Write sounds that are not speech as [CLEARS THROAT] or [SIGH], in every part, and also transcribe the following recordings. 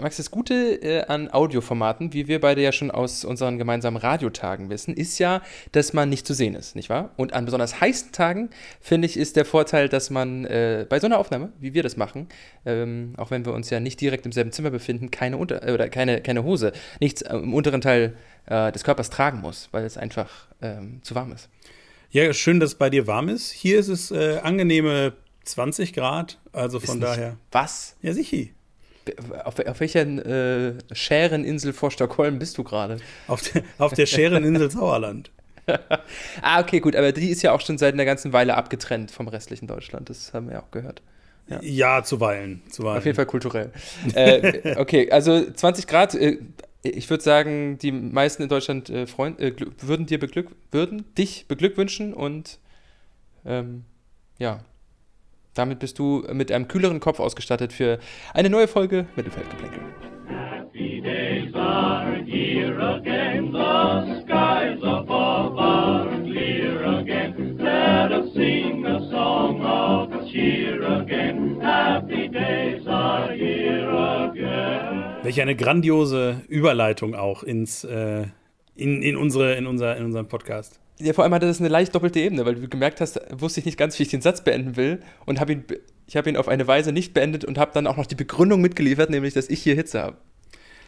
Max, das Gute äh, an Audioformaten, wie wir beide ja schon aus unseren gemeinsamen Radiotagen wissen, ist ja, dass man nicht zu sehen ist, nicht wahr? Und an besonders heißen Tagen, finde ich, ist der Vorteil, dass man äh, bei so einer Aufnahme, wie wir das machen, ähm, auch wenn wir uns ja nicht direkt im selben Zimmer befinden, keine, Unter äh, oder keine, keine Hose, nichts äh, im unteren Teil äh, des Körpers tragen muss, weil es einfach ähm, zu warm ist. Ja, schön, dass es bei dir warm ist. Hier ist es äh, angenehme 20 Grad, also von daher. Was? Ja, sicher. Auf, auf welcher äh, Schäreninsel vor Stockholm bist du gerade? Auf, der, auf der Schäreninsel Sauerland. [LAUGHS] ah, okay, gut, aber die ist ja auch schon seit einer ganzen Weile abgetrennt vom restlichen Deutschland. Das haben wir ja auch gehört. Ja, ja zuweilen, zuweilen. Auf jeden Fall kulturell. äh, [LAUGHS] okay, also 20 Grad. Äh, ich würde sagen, die meisten in Deutschland äh, Freund, äh, würden dir beglück, würden dich beglückwünschen und ähm, ja, damit bist du mit einem kühleren Kopf ausgestattet für eine neue Folge Mittelfeldgeplänkel. Happy days are here again, the skies above are clear again. Let us sing a song of cheer again. Happy days are here again. Welch eine grandiose Überleitung auch ins, äh, in, in, unsere, in, unser, in unseren Podcast. Ja, vor allem hatte das eine leicht doppelte Ebene, weil du gemerkt hast, wusste ich nicht ganz, wie ich den Satz beenden will und habe ihn, ich habe ihn auf eine Weise nicht beendet und habe dann auch noch die Begründung mitgeliefert, nämlich, dass ich hier Hitze habe.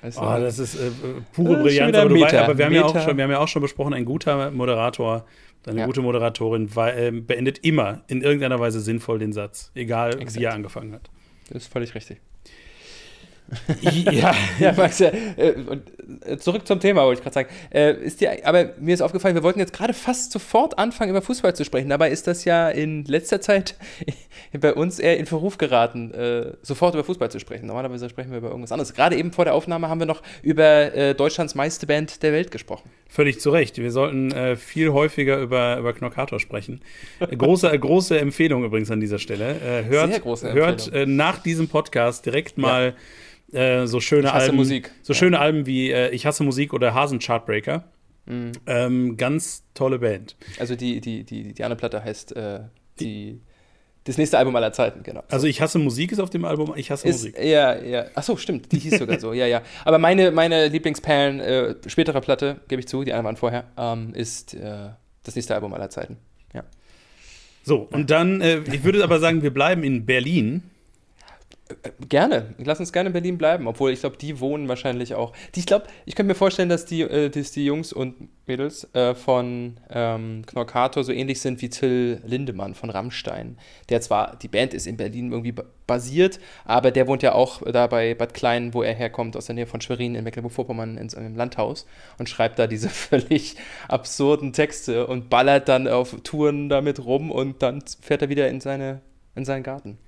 Also, oh, das ist äh, pure äh, Brillanz, aber, Meta, weißt, aber wir, haben ja auch schon, wir haben ja auch schon besprochen, ein guter Moderator, eine ja. gute Moderatorin weil, äh, beendet immer in irgendeiner Weise sinnvoll den Satz, egal Exakt. wie er angefangen hat. Das ist völlig richtig. [LAUGHS] ja. ja, Max, äh, und äh, zurück zum Thema, wollte ich gerade sagen. Äh, ist dir, aber mir ist aufgefallen, wir wollten jetzt gerade fast sofort anfangen, über Fußball zu sprechen. Dabei ist das ja in letzter Zeit [LAUGHS] bei uns eher in Verruf geraten, sofort über Fußball zu sprechen. Normalerweise sprechen wir über irgendwas anderes. Gerade eben vor der Aufnahme haben wir noch über Deutschlands meiste Band der Welt gesprochen. Völlig zu Recht. Wir sollten viel häufiger über, über Knockator sprechen. große, große Empfehlung übrigens an dieser Stelle. hört Sehr große hört nach diesem Podcast direkt mal. Ja äh, so schöne Alben, Musik. so ja. schöne Alben wie äh, Ich hasse Musik oder Hasen Chartbreaker. Mhm. Ähm, ganz tolle Band. Also die, die, die, die andere Platte heißt äh, die, das nächste Album aller Zeiten, genau. Also ich hasse Musik ist auf dem Album, ich hasse ist, Musik. Ja, ja. Achso, stimmt, die hieß sogar so, ja, ja. Aber meine, meine Lieblingsperlen, äh, spätere Platte, gebe ich zu, die eine waren vorher, ähm, ist äh, das nächste Album aller Zeiten. Ja. So, und dann, äh, ich würde aber sagen, wir bleiben in Berlin. Gerne. Lass uns gerne in Berlin bleiben, obwohl ich glaube, die wohnen wahrscheinlich auch. Ich glaube, ich könnte mir vorstellen, dass die, äh, dass die Jungs und Mädels äh, von ähm, Knorkator so ähnlich sind wie Till Lindemann von Rammstein. Der zwar, die Band ist in Berlin irgendwie basiert, aber der wohnt ja auch da bei Bad Klein, wo er herkommt, aus der Nähe von Schwerin in Mecklenburg-Vorpommern in seinem Landhaus und schreibt da diese [LAUGHS] völlig absurden Texte und ballert dann auf Touren damit rum und dann fährt er wieder in, seine, in seinen Garten.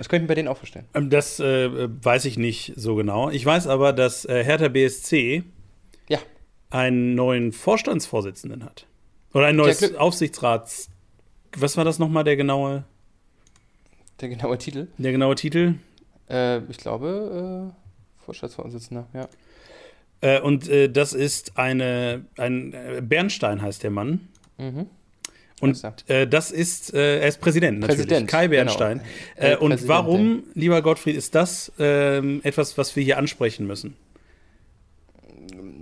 Das könnte ich bei denen auch verstehen. Ähm, das äh, weiß ich nicht so genau. Ich weiß aber, dass äh, Hertha BSC ja. einen neuen Vorstandsvorsitzenden hat. Oder ein neues Aufsichtsrats. Was war das nochmal, der genaue? Der genaue Titel? Der genaue Titel? Äh, ich glaube, äh, Vorstandsvorsitzender, ja. Äh, und äh, das ist eine, ein Bernstein heißt der Mann. Mhm. Und äh, das ist, äh, er ist Präsident natürlich, Präsident, Kai genau. Bernstein. Genau. Äh, und warum, lieber Gottfried, ist das ähm, etwas, was wir hier ansprechen müssen?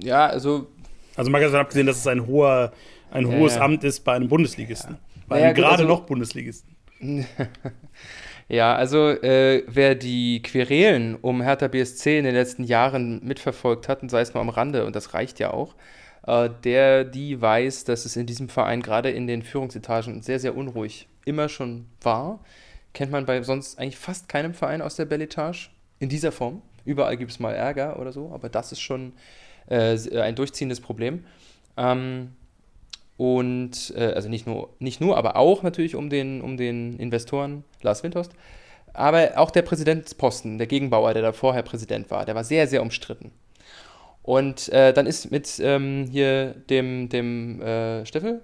Ja, also. Also mal ganz abgesehen, dass es ein hoher, ein hohes. Amt ist bei einem Bundesligisten. Bei einem gerade also, noch Bundesligisten. [LAUGHS] ja, also äh, wer die Querelen um Hertha BSC in den letzten Jahren mitverfolgt hat, und sei es nur am Rande, und das reicht ja auch, der, die weiß, dass es in diesem Verein gerade in den Führungsetagen sehr, sehr unruhig immer schon war. Kennt man bei sonst eigentlich fast keinem Verein aus der Belletage in dieser Form. Überall gibt es mal Ärger oder so, aber das ist schon äh, ein durchziehendes Problem. Ähm, und äh, also nicht nur, nicht nur, aber auch natürlich um den, um den Investoren Lars Windhorst. Aber auch der Präsidentsposten, der Gegenbauer, der da vorher Präsident war, der war sehr, sehr umstritten. Und äh, dann ist mit ähm, hier dem, dem äh, Steffel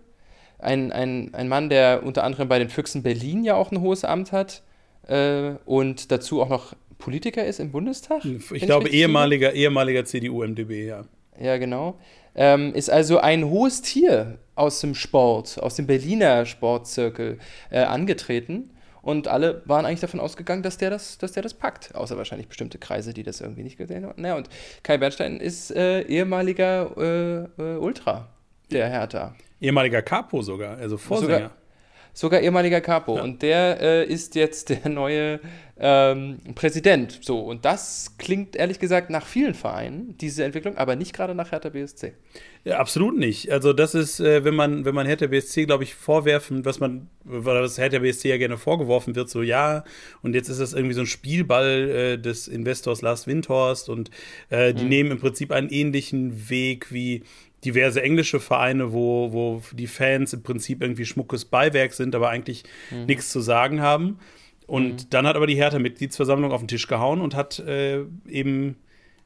ein, ein, ein Mann, der unter anderem bei den Füchsen Berlin ja auch ein hohes Amt hat äh, und dazu auch noch Politiker ist im Bundestag. Ich glaube, ich ehemaliger, ehemaliger CDU-MDB, ja. Ja, genau. Ähm, ist also ein hohes Tier aus dem Sport, aus dem Berliner Sportzirkel äh, angetreten Und alle waren eigentlich davon ausgegangen, dass der das, dass der das packt. Außer wahrscheinlich bestimmte Kreise, die das irgendwie nicht gesehen haben. Naja, und Kai Bernstein ist äh, ehemaliger äh, äh, Ultra der Hertha. Ehemaliger Capo sogar, also Vorsänger. Sogar, sogar ehemaliger Capo. Ja. Und der äh, ist jetzt der neue ähm, Präsident. So, und das klingt ehrlich gesagt nach vielen Vereinen, diese Entwicklung, aber nicht gerade nach Hertha BSC. Ja, absolut nicht. Also, das ist, äh, wenn man, wenn man Hertha BSC, glaube ich, vorwerfen, was man, was Hertha BSC ja gerne vorgeworfen wird, so ja, und jetzt ist das irgendwie so ein Spielball äh, des Investors Lars Windhorst und äh, die mhm. nehmen im Prinzip einen ähnlichen Weg wie diverse englische Vereine, wo, wo die Fans im Prinzip irgendwie schmuckes Beiwerk sind, aber eigentlich mhm. nichts zu sagen haben. Und mhm. dann hat aber die Hertha-Mitgliedsversammlung auf den Tisch gehauen und hat äh, eben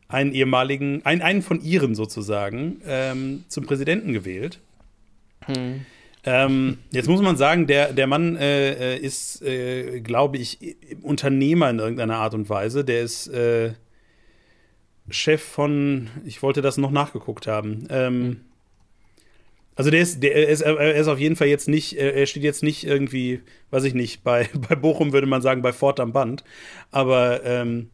einen ehemaligen, einen, einen von ihren sozusagen, ähm, zum Präsidenten gewählt. Mhm. Ähm, jetzt muss man sagen, der, der Mann äh, äh ist, äh, glaube ich, Unternehmer in irgendeiner Art und Weise. Der ist äh, Chef von, ich wollte das noch nachgeguckt haben. Ähm, also der ist, der ist, er ist auf jeden Fall jetzt nicht, er steht jetzt nicht irgendwie, weiß ich nicht, bei, [LAUGHS] bei Bochum würde man sagen, bei Fort am Band. Aber ähm,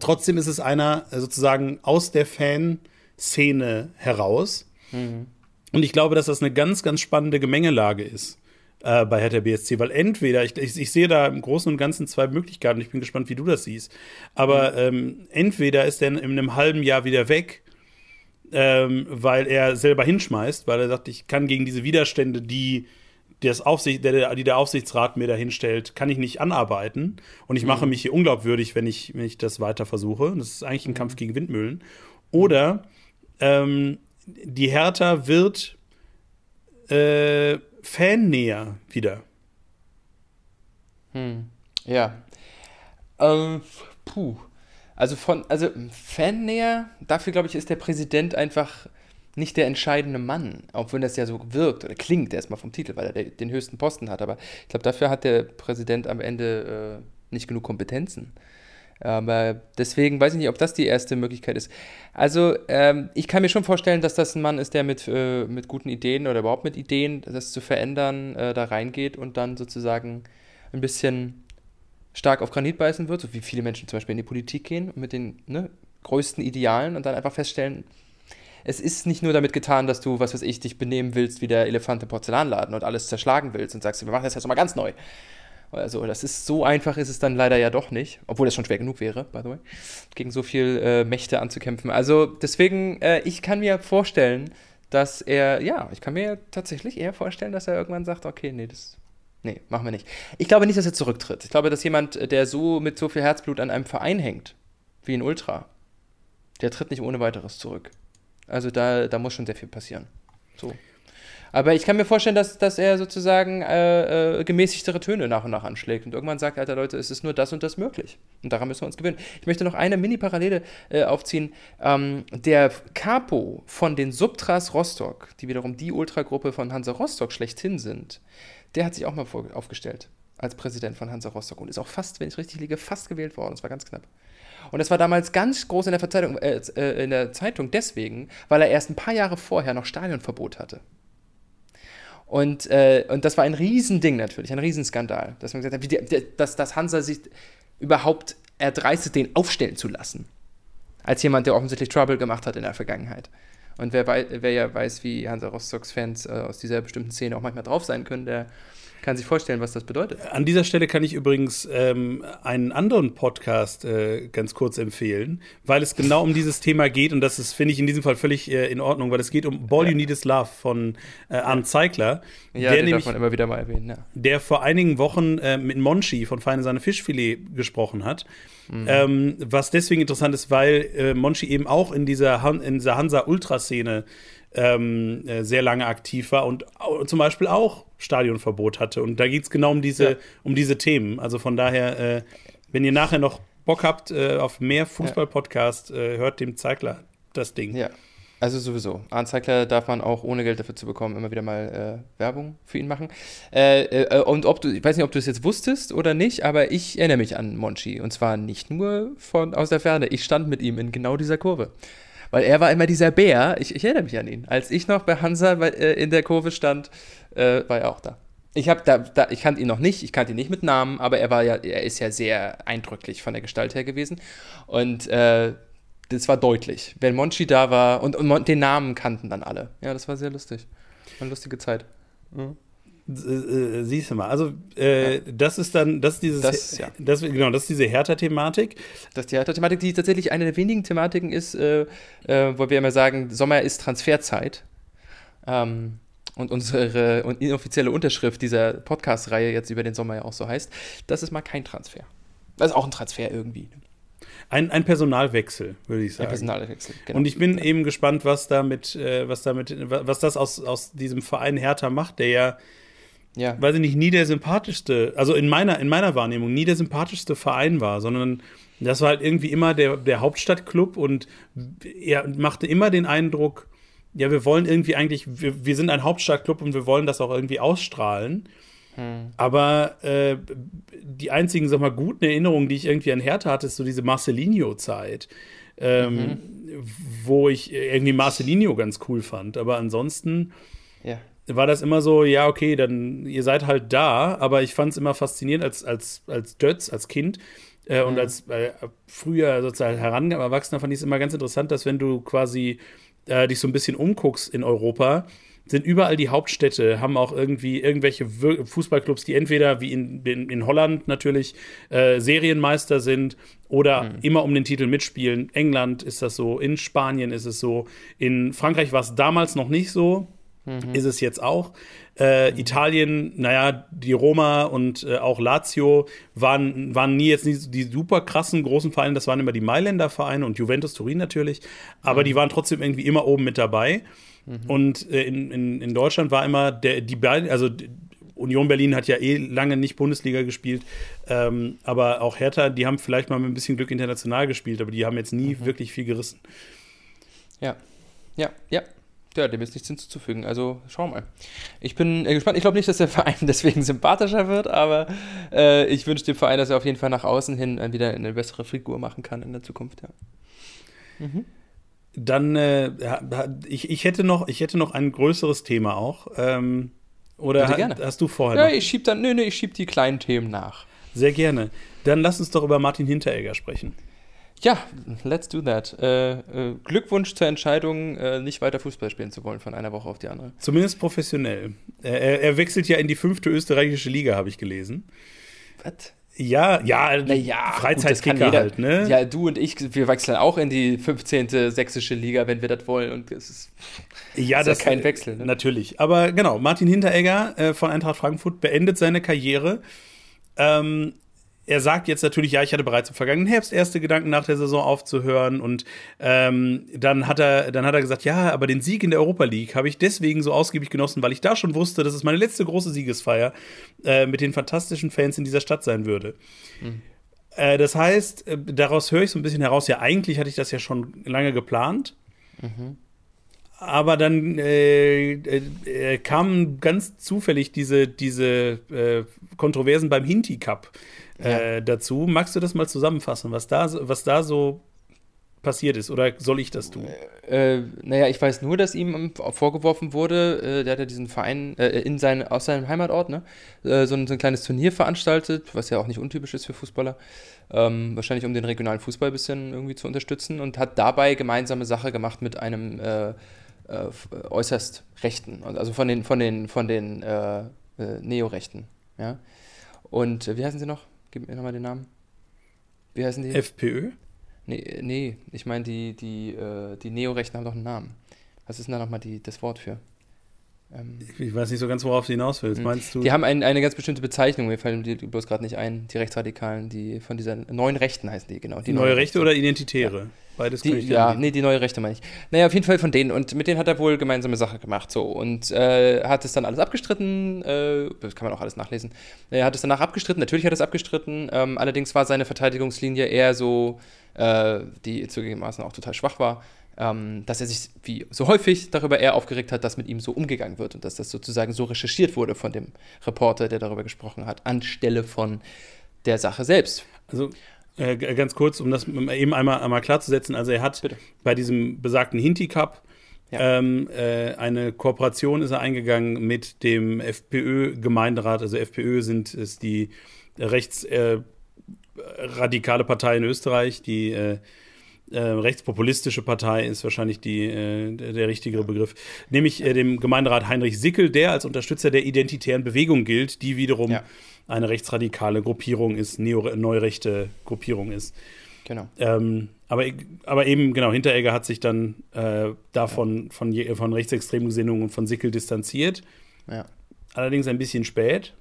trotzdem ist es einer sozusagen aus der Fanszene heraus. Mhm. Und ich glaube, dass das eine ganz, ganz spannende Gemengelage ist äh, bei Hertha BSC, weil entweder, ich, ich, ich, sehe da im Großen und Ganzen zwei Möglichkeiten, ich bin gespannt, wie du das siehst, aber mhm. ähm, entweder ist er in einem halben Jahr wieder weg, ähm, weil er selber hinschmeißt, weil er sagt, ich kann gegen diese Widerstände, die das Aufsicht, der, die der Aufsichtsrat mir da hinstellt, kann ich nicht anarbeiten. Und ich mache mhm. mich hier unglaubwürdig, wenn ich, wenn ich das weiter versuche. Das ist eigentlich ein mhm. Kampf gegen Windmühlen. Oder ähm, die Hertha wird äh, Fannäher wieder. Hm. Ja. Ähm, puh. Also von, also Fannäher, dafür glaube ich, ist der Präsident einfach nicht der entscheidende Mann, auch wenn das ja so wirkt oder klingt erstmal vom Titel, weil er den höchsten Posten hat. Aber ich glaube, dafür hat der Präsident am Ende äh, nicht genug Kompetenzen. Aber deswegen weiß ich nicht, ob das die erste Möglichkeit ist. Also, ähm, ich kann mir schon vorstellen, dass das ein Mann ist, der mit, äh, mit guten Ideen oder überhaupt mit Ideen, das zu verändern, äh, da reingeht und dann sozusagen ein bisschen stark auf Granit beißen wird, so wie viele Menschen zum Beispiel in die Politik gehen mit den ne, größten Idealen und dann einfach feststellen, es ist nicht nur damit getan, dass du, was weiß ich, dich benehmen willst wie der Elefant im Porzellanladen und alles zerschlagen willst und sagst, wir machen das jetzt mal ganz neu. Also, das ist so einfach ist es dann leider ja doch nicht, obwohl das schon schwer genug wäre, by the way, gegen so viel äh, Mächte anzukämpfen. Also, deswegen, äh, ich kann mir vorstellen, dass er, ja, ich kann mir tatsächlich eher vorstellen, dass er irgendwann sagt, okay, nee, das, nee, machen wir nicht. Ich glaube nicht, dass er zurücktritt. Ich glaube, dass jemand, der so mit so viel Herzblut an einem Verein hängt, wie ein Ultra, der tritt nicht ohne weiteres zurück. Also da, da muss schon sehr viel passieren. So. Aber ich kann mir vorstellen, dass, dass er sozusagen äh, äh, gemäßigtere Töne nach und nach anschlägt und irgendwann sagt, alter Leute, es ist nur das und das möglich. Und daran müssen wir uns gewöhnen. Ich möchte noch eine Mini-Parallele äh, aufziehen. Ähm, der Capo von den Subtras Rostock, die wiederum die Ultragruppe von Hansa Rostock schlechthin sind, der hat sich auch mal aufgestellt als Präsident von Hansa Rostock und ist auch fast, wenn ich richtig liege, fast gewählt worden. Das war ganz knapp. Und das war damals ganz groß in der, Zeitung, äh, äh, in der Zeitung deswegen, weil er erst ein paar Jahre vorher noch Stadionverbot hatte. Und, äh, und das war ein Riesending natürlich, ein Riesenskandal, dass man gesagt hat, die, dass, dass Hansa sich überhaupt erdreistet, den aufstellen zu lassen. Als jemand, der offensichtlich Trouble gemacht hat in der Vergangenheit. Und wer, wer ja weiß, wie Hansa Rostocks Fans äh, aus dieser bestimmten Szene auch manchmal drauf sein können, der kann sich vorstellen, was das bedeutet. An dieser Stelle kann ich übrigens ähm, einen anderen Podcast äh, ganz kurz empfehlen, weil es genau um dieses Thema geht und das ist, finde ich, in diesem Fall völlig äh, in Ordnung, weil es geht um Ball ja. You Need Is Love von äh, Arndt Zeigler. Ja, der den nämlich, darf man immer wieder mal erwähnen, ja. Der vor einigen Wochen äh, mit Monchi von Feine Seine Fischfilet gesprochen hat. Mhm. Ähm, was deswegen interessant ist, weil äh, Monchi eben auch in dieser, Han in dieser Hansa-Ultraszene ähm, äh, sehr lange aktiv war und zum Beispiel auch Stadionverbot hatte. Und da geht es genau um diese, ja. um diese Themen. Also von daher, äh, wenn ihr nachher noch Bock habt äh, auf mehr Fußball-Podcast, äh, hört dem Zeigler das Ding. Ja. Also sowieso. Arndt Zeigler darf man auch ohne Geld dafür zu bekommen immer wieder mal äh, Werbung für ihn machen. Äh, äh, und ob du, ich weiß nicht, ob du es jetzt wusstest oder nicht, aber ich erinnere mich an Monchi. Und zwar nicht nur von aus der Ferne. Ich stand mit ihm in genau dieser Kurve. Weil er war immer dieser Bär, ich, ich erinnere mich an ihn. Als ich noch bei Hansa äh, in der Kurve stand, äh, war er auch da. Ich da, da, ich kannte ihn noch nicht, ich kannte ihn nicht mit Namen, aber er war ja, er ist ja sehr eindrücklich von der Gestalt her gewesen. Und äh, das war deutlich. Wenn Monchi da war und, und den Namen kannten dann alle. Ja, das war sehr lustig. War eine lustige Zeit. Mhm. Äh, siehst du mal, also äh, ja. das ist dann, das ist dieses, das, ja. das, genau, das ist diese Hertha-Thematik. Das ist die Hertha-Thematik, die tatsächlich eine der wenigen Thematiken ist, äh, äh, wo wir immer sagen, Sommer ist Transferzeit. Ähm, und unsere und inoffizielle Unterschrift dieser Podcast-Reihe jetzt über den Sommer ja auch so heißt, das ist mal kein Transfer. Das ist auch ein Transfer irgendwie. Ein, ein Personalwechsel, würde ich sagen. Ein Personalwechsel, genau. Und ich bin ja. eben gespannt, was damit, äh, was damit, was das aus, aus diesem Verein Hertha macht, der ja, ja, weiß ich nicht, nie der sympathischste, also in meiner, in meiner Wahrnehmung, nie der sympathischste Verein war, sondern das war halt irgendwie immer der, der Hauptstadtclub und er machte immer den Eindruck, ja, wir wollen irgendwie eigentlich, wir, wir sind ein Hauptstadtclub und wir wollen das auch irgendwie ausstrahlen. Hm. Aber äh, die einzigen, sag mal, guten Erinnerungen, die ich irgendwie an Hertha hatte, ist so diese Marcelinho-Zeit. Ähm, mhm. Wo ich irgendwie Marcelinho ganz cool fand. Aber ansonsten ja. War das immer so, ja, okay, dann ihr seid halt da, aber ich fand es immer faszinierend als, als, als Dötz, als Kind. Äh, mhm. Und als äh, früher sozusagen Heranwachsender fand ich es immer ganz interessant, dass wenn du quasi äh, dich so ein bisschen umguckst in Europa, sind überall die Hauptstädte, haben auch irgendwie irgendwelche Fußballclubs, die entweder wie in, in, in Holland natürlich äh, Serienmeister sind oder mhm. immer um den Titel mitspielen. England ist das so, in Spanien ist es so, in Frankreich war es damals noch nicht so, mhm. ist es jetzt auch. Äh, mhm. Italien, naja, die Roma und äh, auch Lazio waren, waren nie jetzt nicht die super krassen großen Vereine, das waren immer die Mailänder Vereine und Juventus Turin natürlich, aber mhm. die waren trotzdem irgendwie immer oben mit dabei. Mhm. Und äh, in, in, in Deutschland war immer der, die beiden, also Union Berlin hat ja eh lange nicht Bundesliga gespielt, ähm, aber auch Hertha, die haben vielleicht mal mit ein bisschen Glück international gespielt, aber die haben jetzt nie mhm. wirklich viel gerissen. Ja, ja, ja. Ja, dem ist nichts hinzuzufügen. Also schauen wir mal. Ich bin äh, gespannt. Ich glaube nicht, dass der Verein [LAUGHS] deswegen sympathischer wird, aber äh, ich wünsche dem Verein, dass er auf jeden Fall nach außen hin äh, wieder eine bessere Figur machen kann in der Zukunft. Ja. Mhm. Dann, äh, ich, ich, hätte noch, ich hätte noch ein größeres Thema auch. Ähm, oder ha, hast du vorher? Ja, noch? ich schieb dann, nö, nö, ich schieb die kleinen Themen nach. Sehr gerne. Dann lass uns doch über Martin Hinteregger sprechen. Ja, let's do that. Äh, äh, Glückwunsch zur Entscheidung, äh, nicht weiter Fußball spielen zu wollen von einer Woche auf die andere. Zumindest professionell. Er, er wechselt ja in die fünfte österreichische Liga, habe ich gelesen. Was? Ja, ja, naja, Freizeitkicker halt, ne? Ja, du und ich, wir wechseln auch in die 15. sächsische Liga, wenn wir das wollen. Und es ist, ja, ist das ja kein Wechsel. Ne? Natürlich. Aber genau, Martin Hinteregger äh, von Eintracht Frankfurt beendet seine Karriere. Ähm, er sagt jetzt natürlich, ja, ich hatte bereits im vergangenen Herbst erste Gedanken nach der Saison aufzuhören und ähm, dann hat er, dann hat er gesagt, ja, aber den Sieg in der Europa League habe ich deswegen so ausgiebig genossen, weil ich da schon wusste, dass es meine letzte große Siegesfeier äh, mit den fantastischen Fans in dieser Stadt sein würde. Mhm. Äh, das heißt, äh, daraus höre ich so ein bisschen heraus, ja, eigentlich hatte ich das ja schon lange geplant. Mhm. Aber dann äh, äh, kamen ganz zufällig diese, diese äh, Kontroversen beim Hinti Cup äh, dazu. Magst du das mal zusammenfassen, was da, was da so passiert ist? Oder soll ich das tun? Äh, naja, ich weiß nur, dass ihm vorgeworfen wurde, äh, der hat ja diesen Verein äh, in sein, aus seinem Heimatort, ne, äh, so, ein, so, ein, kleines Turnier veranstaltet, was ja auch nicht untypisch ist für Fußballer. Ähm, wahrscheinlich um den regionalen Fußball ein bisschen irgendwie zu unterstützen und hat dabei gemeinsame Sache gemacht mit einem äh, äh, äußerst Rechten, also von den, von den, von den Neorechten. Ja? Und wie heißen sie noch? Gib mir nochmal den Namen. Wie heißen die? FPÖ? Nee, nee ich meine, die, die, äh, die Neorechten haben doch einen Namen. Was ist denn da nochmal das Wort für? Ähm, ich weiß nicht so ganz, worauf du hinaus willst. Hm. Meinst du? Die haben ein, eine ganz bestimmte Bezeichnung, mir fallen die bloß gerade nicht ein. Die Rechtsradikalen, die von dieser neuen Rechten heißen die, genau. Die, neue, neue Rechte, Rechte oder Identitäre? Ja. Beides die, Ja, nee, die neue Rechte meine ich. Naja, auf jeden Fall von denen. Und mit denen hat er wohl gemeinsame Sache gemacht. So. Und äh, hat es dann alles abgestritten. Äh, das kann man auch alles nachlesen. Er hat es danach abgestritten. Natürlich hat er es abgestritten. Ähm, allerdings war seine Verteidigungslinie eher so, äh, die zugegebenermaßen auch total schwach war. Ähm, dass er sich wie so häufig darüber eher aufgeregt hat, dass mit ihm so umgegangen wird und dass das sozusagen so recherchiert wurde von dem Reporter, der darüber gesprochen hat, anstelle von der Sache selbst. Also äh, ganz kurz, um das eben einmal, einmal klarzusetzen. Also er hat Bitte. bei diesem besagten Hinti Cup Ja. Ähm, äh, eine Kooperation ist er eingegangen mit dem FPÖ-Gemeinderat. Also FPÖ sind ist die rechtsradikale äh, Partei in Österreich, die äh, äh, rechtspopulistische Partei ist wahrscheinlich die, äh, der richtigere Begriff, nämlich äh, dem Gemeinderat Heinrich Sickel, der als Unterstützer der identitären Bewegung gilt, die wiederum ja. eine rechtsradikale Gruppierung ist, neo neurechte Gruppierung ist. Genau. Ähm, aber, aber eben, genau, Hinteregger hat sich dann äh, davon ja. von, von rechtsextremen Gesinnungen und von Sickel distanziert. Ja. Allerdings ein bisschen spät.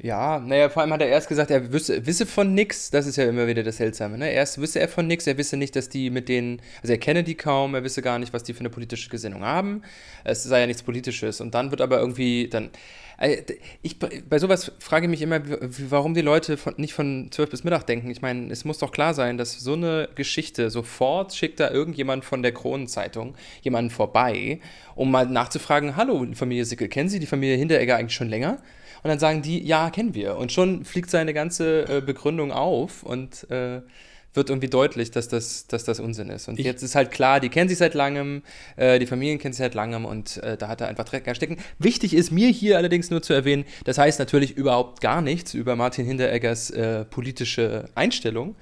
Ja, naja, vor allem hat er erst gesagt, er wisse, wisse von nix. Das ist ja immer wieder das Seltsame. Ne? Erst wisse er von nix, er wisse nicht, dass die mit denen, also er kenne die kaum, er wisse gar nicht, was die für eine politische Gesinnung haben. Es sei ja nichts Politisches. Und dann wird aber irgendwie dann. Äh, ich, bei sowas frage ich mich immer, warum die Leute von, nicht von 12 bis Mittag denken. Ich meine, es muss doch klar sein, dass so eine Geschichte sofort schickt da irgendjemand von der Kronenzeitung jemanden vorbei, um mal nachzufragen: Hallo, Familie Sickel, kennen Sie die Familie Hinteregger eigentlich schon länger? Und dann sagen die, ja, kennen wir. Und schon fliegt seine ganze äh, Begründung auf und äh, wird irgendwie deutlich, dass das, dass das Unsinn ist. Und ich jetzt ist halt klar, die kennen sich seit langem, äh, die Familien kennen sich seit langem und äh, da hat er einfach Dreck stecken. Wichtig ist mir hier allerdings nur zu erwähnen, das heißt natürlich überhaupt gar nichts über Martin Hintereggers äh, politische Einstellung.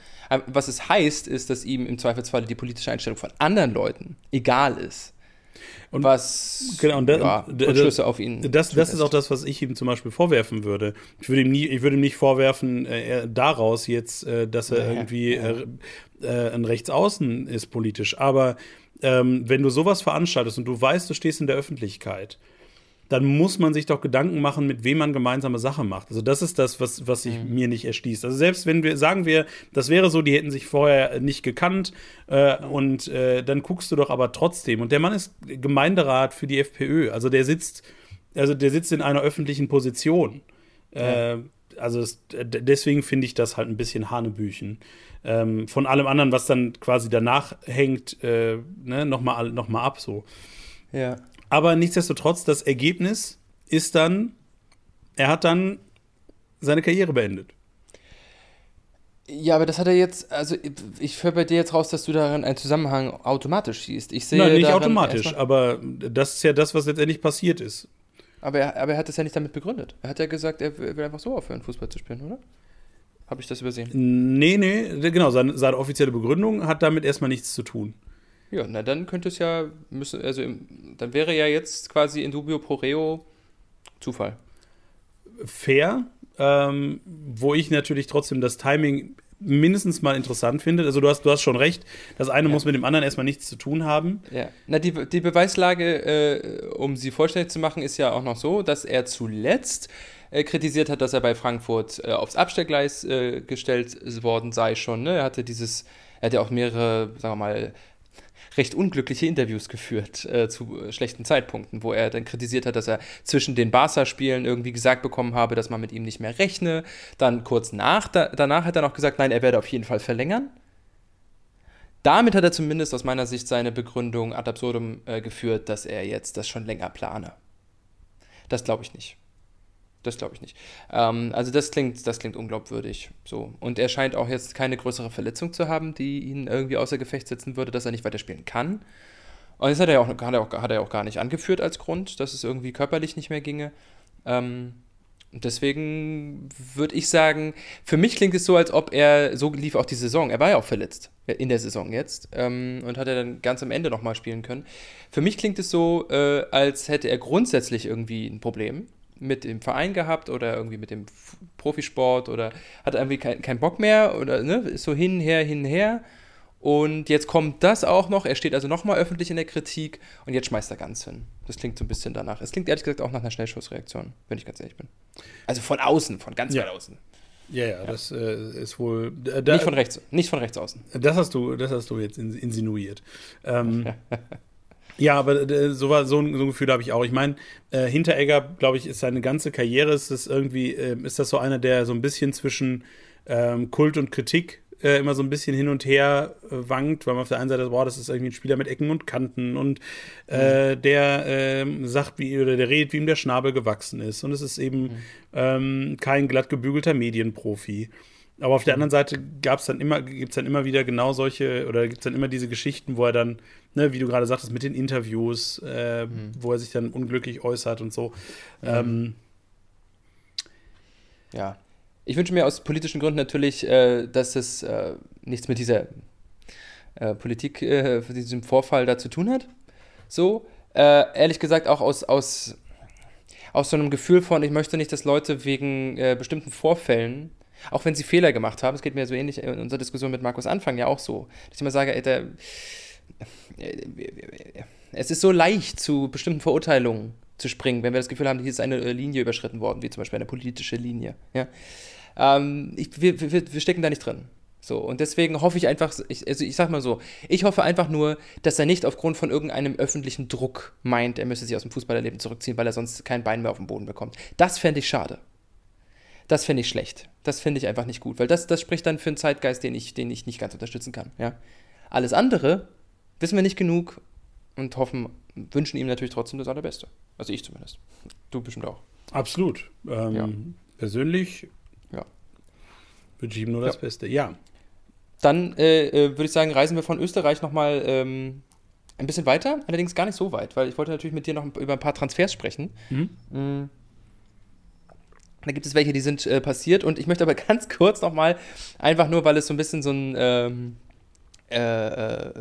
Was es heißt, ist, dass ihm im Zweifelsfall die politische Einstellung von anderen Leuten egal ist. Und was genau, und da, ja, Rückschlüsse auf ihn. Das, das ist auch das, was ich ihm zum Beispiel vorwerfen würde. Ich würde ihm, nie, ich würde ihm nicht vorwerfen, äh, daraus jetzt, äh, dass er ja, irgendwie ja. Äh, äh, ein Rechtsaußen ist politisch. Aber ähm, wenn du sowas veranstaltest und du weißt, du stehst in der Öffentlichkeit, dann muss man sich doch Gedanken machen, mit wem man gemeinsame Sache macht. Also das ist das, was, was sich mhm. mir nicht erschließt. Also selbst wenn wir, sagen wir, das wäre so, die hätten sich vorher nicht gekannt äh, und äh, dann guckst du doch aber trotzdem. Und der Mann ist Gemeinderat für die FPÖ. Also der sitzt, also der sitzt in einer öffentlichen Position. Ja. Äh, also es, deswegen finde ich das halt ein bisschen Hanebüchen. Ähm, von allem anderen, was dann quasi danach hängt, äh, ne, nochmal noch mal ab so. Ja. Aber nichtsdestotrotz, das Ergebnis ist dann, er hat dann seine Karriere beendet. Ja, aber das hat er jetzt, also ich höre bei dir jetzt raus, dass du darin einen Zusammenhang automatisch siehst. Ich sehe Nein, nicht automatisch, aber das ist ja das, was letztendlich passiert ist. Aber er, aber er hat es ja nicht damit begründet. Er hat ja gesagt, er will einfach so aufhören, Fußball zu spielen, oder? Habe ich das übersehen? Nee, nee, genau. Seine, seine offizielle Begründung hat damit erstmal nichts zu tun. Ja, na dann könnte es ja, müssen, also im, dann wäre ja jetzt quasi in dubio pro reo Zufall. Fair, ähm, wo ich natürlich trotzdem das Timing mindestens mal interessant finde. Also du hast, du hast schon recht, das eine ja. muss mit dem anderen erstmal nichts zu tun haben. Ja, na die, die Beweislage, äh, um sie vollständig zu machen, ist ja auch noch so, dass er zuletzt äh, kritisiert hat, dass er bei Frankfurt äh, aufs Abstellgleis äh, gestellt worden sei schon. Ne? Er hatte dieses, er hat ja auch mehrere, sagen wir mal, recht unglückliche Interviews geführt äh, zu äh, schlechten Zeitpunkten, wo er dann kritisiert hat, dass er zwischen den Barca-Spielen irgendwie gesagt bekommen habe, dass man mit ihm nicht mehr rechne. Dann kurz nach, da, danach hat er noch gesagt, nein, er werde auf jeden Fall verlängern. Damit hat er zumindest aus meiner Sicht seine Begründung ad absurdum äh, geführt, dass er jetzt das schon länger plane. Das glaube ich nicht. Das glaube ich nicht. Ähm, also das klingt, das klingt unglaubwürdig. So. Und er scheint auch jetzt keine größere Verletzung zu haben, die ihn irgendwie außer Gefecht setzen würde, dass er nicht weiterspielen kann. Und das hat er, auch, hat, er auch, hat er auch gar nicht angeführt als Grund, dass es irgendwie körperlich nicht mehr ginge. Ähm, deswegen würde ich sagen, für mich klingt es so, als ob er, so lief auch die Saison. Er war ja auch verletzt in der Saison jetzt ähm, und hat er dann ganz am Ende nochmal spielen können. Für mich klingt es so, äh, als hätte er grundsätzlich irgendwie ein Problem mit dem Verein gehabt oder irgendwie mit dem Profisport oder hat irgendwie keinen kein Bock mehr oder ne, ist so hin, her, hin, her. Und jetzt kommt das auch noch. Er steht also nochmal öffentlich in der Kritik und jetzt schmeißt er ganz hin. Das klingt so ein bisschen danach. Es klingt ehrlich gesagt auch nach einer Schnellschussreaktion, wenn ich ganz ehrlich bin. Also von außen, von ganz ja. weit außen. Ja, ja, ja, das äh, ist wohl. Äh, da, nicht von rechts, nicht von rechts außen. Das hast du, das hast du jetzt insinuiert. Ähm, [LAUGHS] Ja, aber äh, so, war, so, ein, so ein Gefühl habe ich auch. Ich meine, äh, Hinteregger, glaube ich, ist seine ganze Karriere, ist das irgendwie, äh, ist das so einer, der so ein bisschen zwischen ähm, Kult und Kritik äh, immer so ein bisschen hin und her äh, wankt, weil man auf der einen Seite, boah, das ist irgendwie ein Spieler mit Ecken und Kanten und äh, mhm. der ähm, sagt, wie, oder der redet, wie ihm der Schnabel gewachsen ist. Und es ist eben mhm. ähm, kein glatt gebügelter Medienprofi. Aber auf der anderen Seite gab's dann immer, gibt es dann immer wieder genau solche, oder gibt es dann immer diese Geschichten, wo er dann, ne, wie du gerade sagtest, mit den Interviews, äh, mhm. wo er sich dann unglücklich äußert und so. Mhm. Ähm, ja. Ich wünsche mir aus politischen Gründen natürlich, äh, dass es äh, nichts mit dieser äh, Politik, äh, diesem Vorfall da zu tun hat. So. Äh, ehrlich gesagt, auch aus, aus, aus so einem Gefühl von, ich möchte nicht, dass Leute wegen bestimmten Vorfällen auch wenn sie Fehler gemacht haben, es geht mir so ähnlich in unserer Diskussion mit Markus Anfang ja auch so, dass ich immer sage, ey, der, es ist so leicht, zu bestimmten Verurteilungen zu springen, wenn wir das Gefühl haben, hier ist eine Linie überschritten worden, wie zum Beispiel eine politische Linie. Ja? Ähm, ich, wir, wir, wir stecken da nicht drin. So, und deswegen hoffe ich einfach, ich, also ich sag mal so, ich hoffe einfach nur, dass er nicht aufgrund von irgendeinem öffentlichen Druck meint, er müsse sich aus dem Fußballerleben zurückziehen, weil er sonst kein Bein mehr auf den Boden bekommt. Das fände ich schade. Das finde ich schlecht. Das finde ich einfach nicht gut, weil das, das spricht dann für einen Zeitgeist, den ich, den ich nicht ganz unterstützen kann. Ja? Alles andere wissen wir nicht genug und hoffen, wünschen ihm natürlich trotzdem das Allerbeste. Also ich zumindest. Du bestimmt auch. Absolut. Ähm, ja. Persönlich ja. wünsche ich ihm nur das Beste. Ja. Dann äh, äh, würde ich sagen, reisen wir von Österreich nochmal ähm, ein bisschen weiter, allerdings gar nicht so weit, weil ich wollte natürlich mit dir noch über ein paar Transfers sprechen. Mhm. Mhm. Da gibt es welche, die sind äh, passiert und ich möchte aber [LAUGHS] ganz kurz nochmal, einfach nur, weil es so ein bisschen so ein ähm, äh, äh,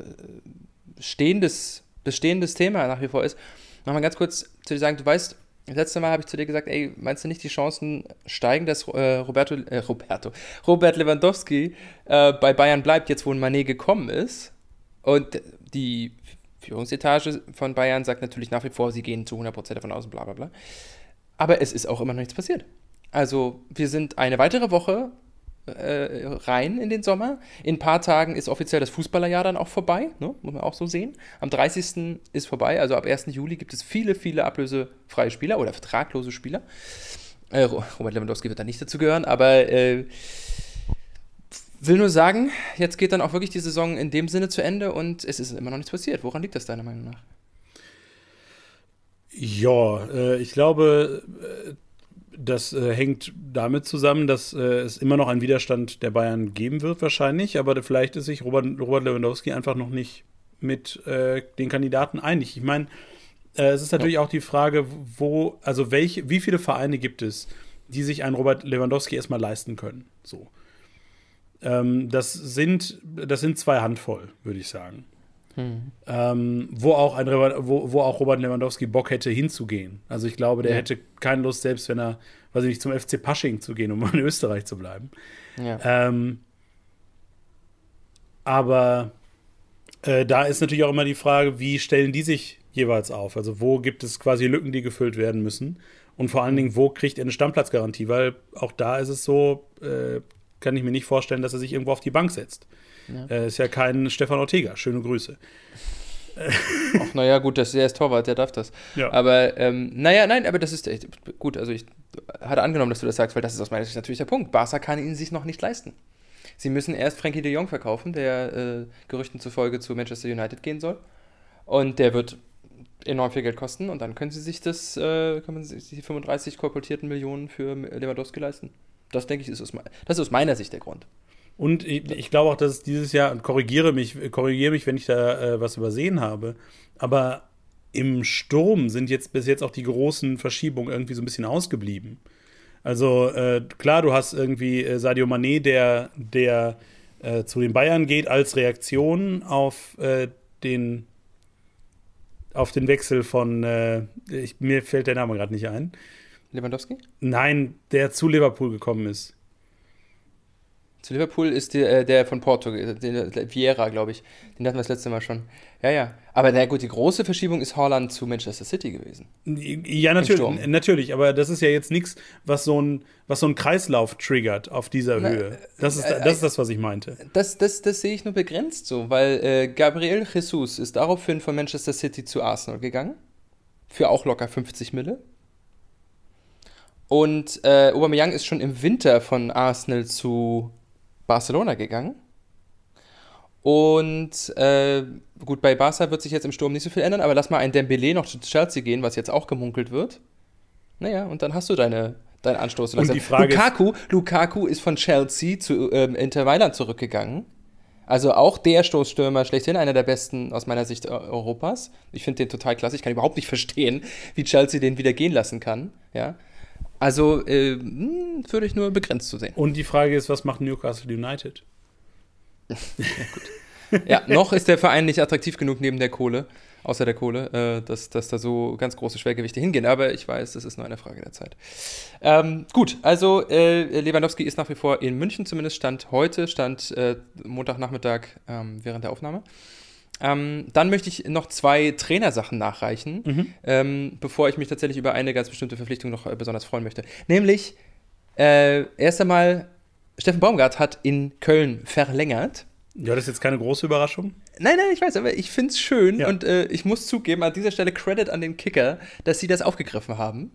stehendes, bestehendes Thema nach wie vor ist, nochmal ganz kurz zu dir sagen, du weißt, das letzte Mal habe ich zu dir gesagt, ey, meinst du nicht, die Chancen steigen, dass äh, Roberto, äh, Roberto, Robert Lewandowski äh, bei Bayern bleibt, jetzt wo ein Manet gekommen ist? Und die Führungsetage von Bayern sagt natürlich nach wie vor, sie gehen zu 100% davon aus, bla bla bla. Aber es ist auch immer noch nichts passiert. Also wir sind eine weitere Woche äh, rein in den Sommer. In ein paar Tagen ist offiziell das Fußballerjahr dann auch vorbei, ne? muss man auch so sehen. Am 30. ist vorbei, also ab 1. Juli gibt es viele, viele ablösefreie Spieler oder vertraglose Spieler. Äh, Robert Lewandowski wird da nicht dazu gehören, aber äh, will nur sagen, jetzt geht dann auch wirklich die Saison in dem Sinne zu Ende und es ist immer noch nichts passiert. Woran liegt das deiner Meinung nach? Ja, äh, ich glaube, äh, das äh, hängt damit zusammen, dass äh, es immer noch einen Widerstand der Bayern geben wird, wahrscheinlich. Aber vielleicht ist sich Robert, Robert Lewandowski einfach noch nicht mit äh, den Kandidaten einig. Ich meine, äh, es ist natürlich ja. auch die Frage, wo, also welche, wie viele Vereine gibt es, die sich einen Robert Lewandowski erstmal leisten können. So. Ähm, das, sind, das sind zwei Handvoll, würde ich sagen. Mhm. Ähm, wo, auch ein, wo, wo auch Robert Lewandowski Bock hätte hinzugehen. Also ich glaube, der ja. hätte keine Lust, selbst wenn er, weiß ich nicht, zum FC Pasching zu gehen, um [LAUGHS] in Österreich zu bleiben. Ja. Ähm, aber äh, da ist natürlich auch immer die Frage, wie stellen die sich jeweils auf? Also wo gibt es quasi Lücken, die gefüllt werden müssen? Und vor allen Dingen, wo kriegt er eine Stammplatzgarantie? Weil auch da ist es so, äh, kann ich mir nicht vorstellen, dass er sich irgendwo auf die Bank setzt. Ja. Äh, ist ja kein Stefan Ortega. Schöne Grüße. Ach, naja, gut, das, der ist Torwart, der darf das. Ja. Aber, ähm, naja, nein, aber das ist echt gut. Also, ich hatte angenommen, dass du das sagst, weil das ist aus meiner Sicht natürlich der Punkt. Barca kann ihn sich noch nicht leisten. Sie müssen erst Frankie de Jong verkaufen, der äh, Gerüchten zufolge zu Manchester United gehen soll. Und der wird enorm viel Geld kosten und dann können sie sich das, äh, können sie sich die 35 kolportierten Millionen für Lewandowski leisten. Das denke ich, ist aus, das ist aus meiner Sicht der Grund. Und ich, glaube auch, dass es dieses Jahr, korrigiere mich, korrigiere mich, wenn ich da äh, was übersehen habe, aber im Sturm sind jetzt bis jetzt auch die großen Verschiebungen irgendwie so ein bisschen ausgeblieben. Also äh, klar, du hast irgendwie äh, Sadio Mané, der, der äh, zu den Bayern geht als Reaktion auf äh, den auf den Wechsel von äh, ich, mir fällt der Name gerade nicht ein. Lewandowski? Nein, der zu Liverpool gekommen ist. Zu Liverpool ist die, äh, der von Porto, den, Vieira, glaube ich. Den hatten wir das letzte Mal schon. Ja, ja. Aber na gut, die große Verschiebung ist Holland zu Manchester City gewesen. Ja, natürlich, natürlich. Aber das ist ja jetzt nichts, was so ein, was so ein Kreislauf triggert auf dieser na, Höhe. Das ist, äh, das ist das, was ich meinte. Das, das, das sehe ich nur begrenzt so, weil äh, Gabriel Jesus ist daraufhin von Manchester City zu Arsenal gegangen. Für auch locker 50 Mille. Und äh, Aubameyang ist schon im Winter von Arsenal zu Barcelona gegangen. Und äh, gut, bei Barca wird sich jetzt im Sturm nicht so viel ändern, aber lass mal ein Dembele noch zu Chelsea gehen, was jetzt auch gemunkelt wird. Naja, und dann hast du deine, dein Anstoß. Und die Frage Lukaku, ist, Lukaku ist von Chelsea zu ähm, Inter Mailand zurückgegangen. Also auch der Stoßstürmer schlechthin, einer der besten aus meiner Sicht Europas. Ich finde den total klasse. Ich kann überhaupt nicht verstehen, wie Chelsea den wieder gehen lassen kann. Ja. Also äh, hm, würde ich nur begrenzt zu sehen. Und die Frage ist, was macht Newcastle United? ja, [LAUGHS] gut. ja, noch ist der Verein nicht attraktiv genug neben der Kohle außer der Kohle, äh, dass, dass da so ganz große Schwergewichte hingehen. Aber ich weiß, das ist nur eine Frage der Zeit. Ähm, gut, also äh, Lewandowski ist nach wie vor in München, zumindest stand heute, stand äh, Montagnachmittag ähm, während der Aufnahme. Ähm, dann möchte ich noch zwei Trainersachen nachreichen, mhm. ähm, bevor ich mich tatsächlich über eine ganz bestimmte Verpflichtung noch äh, besonders freuen möchte. Nämlich, äh, erst einmal, Steffen Baumgart hat in Köln verlängert. Ja, das ist jetzt keine große Überraschung. Nein, nein, ich weiß, aber ich finde es schön ja. und äh, ich muss zugeben, an dieser Stelle Credit an den Kicker, dass sie das aufgegriffen haben.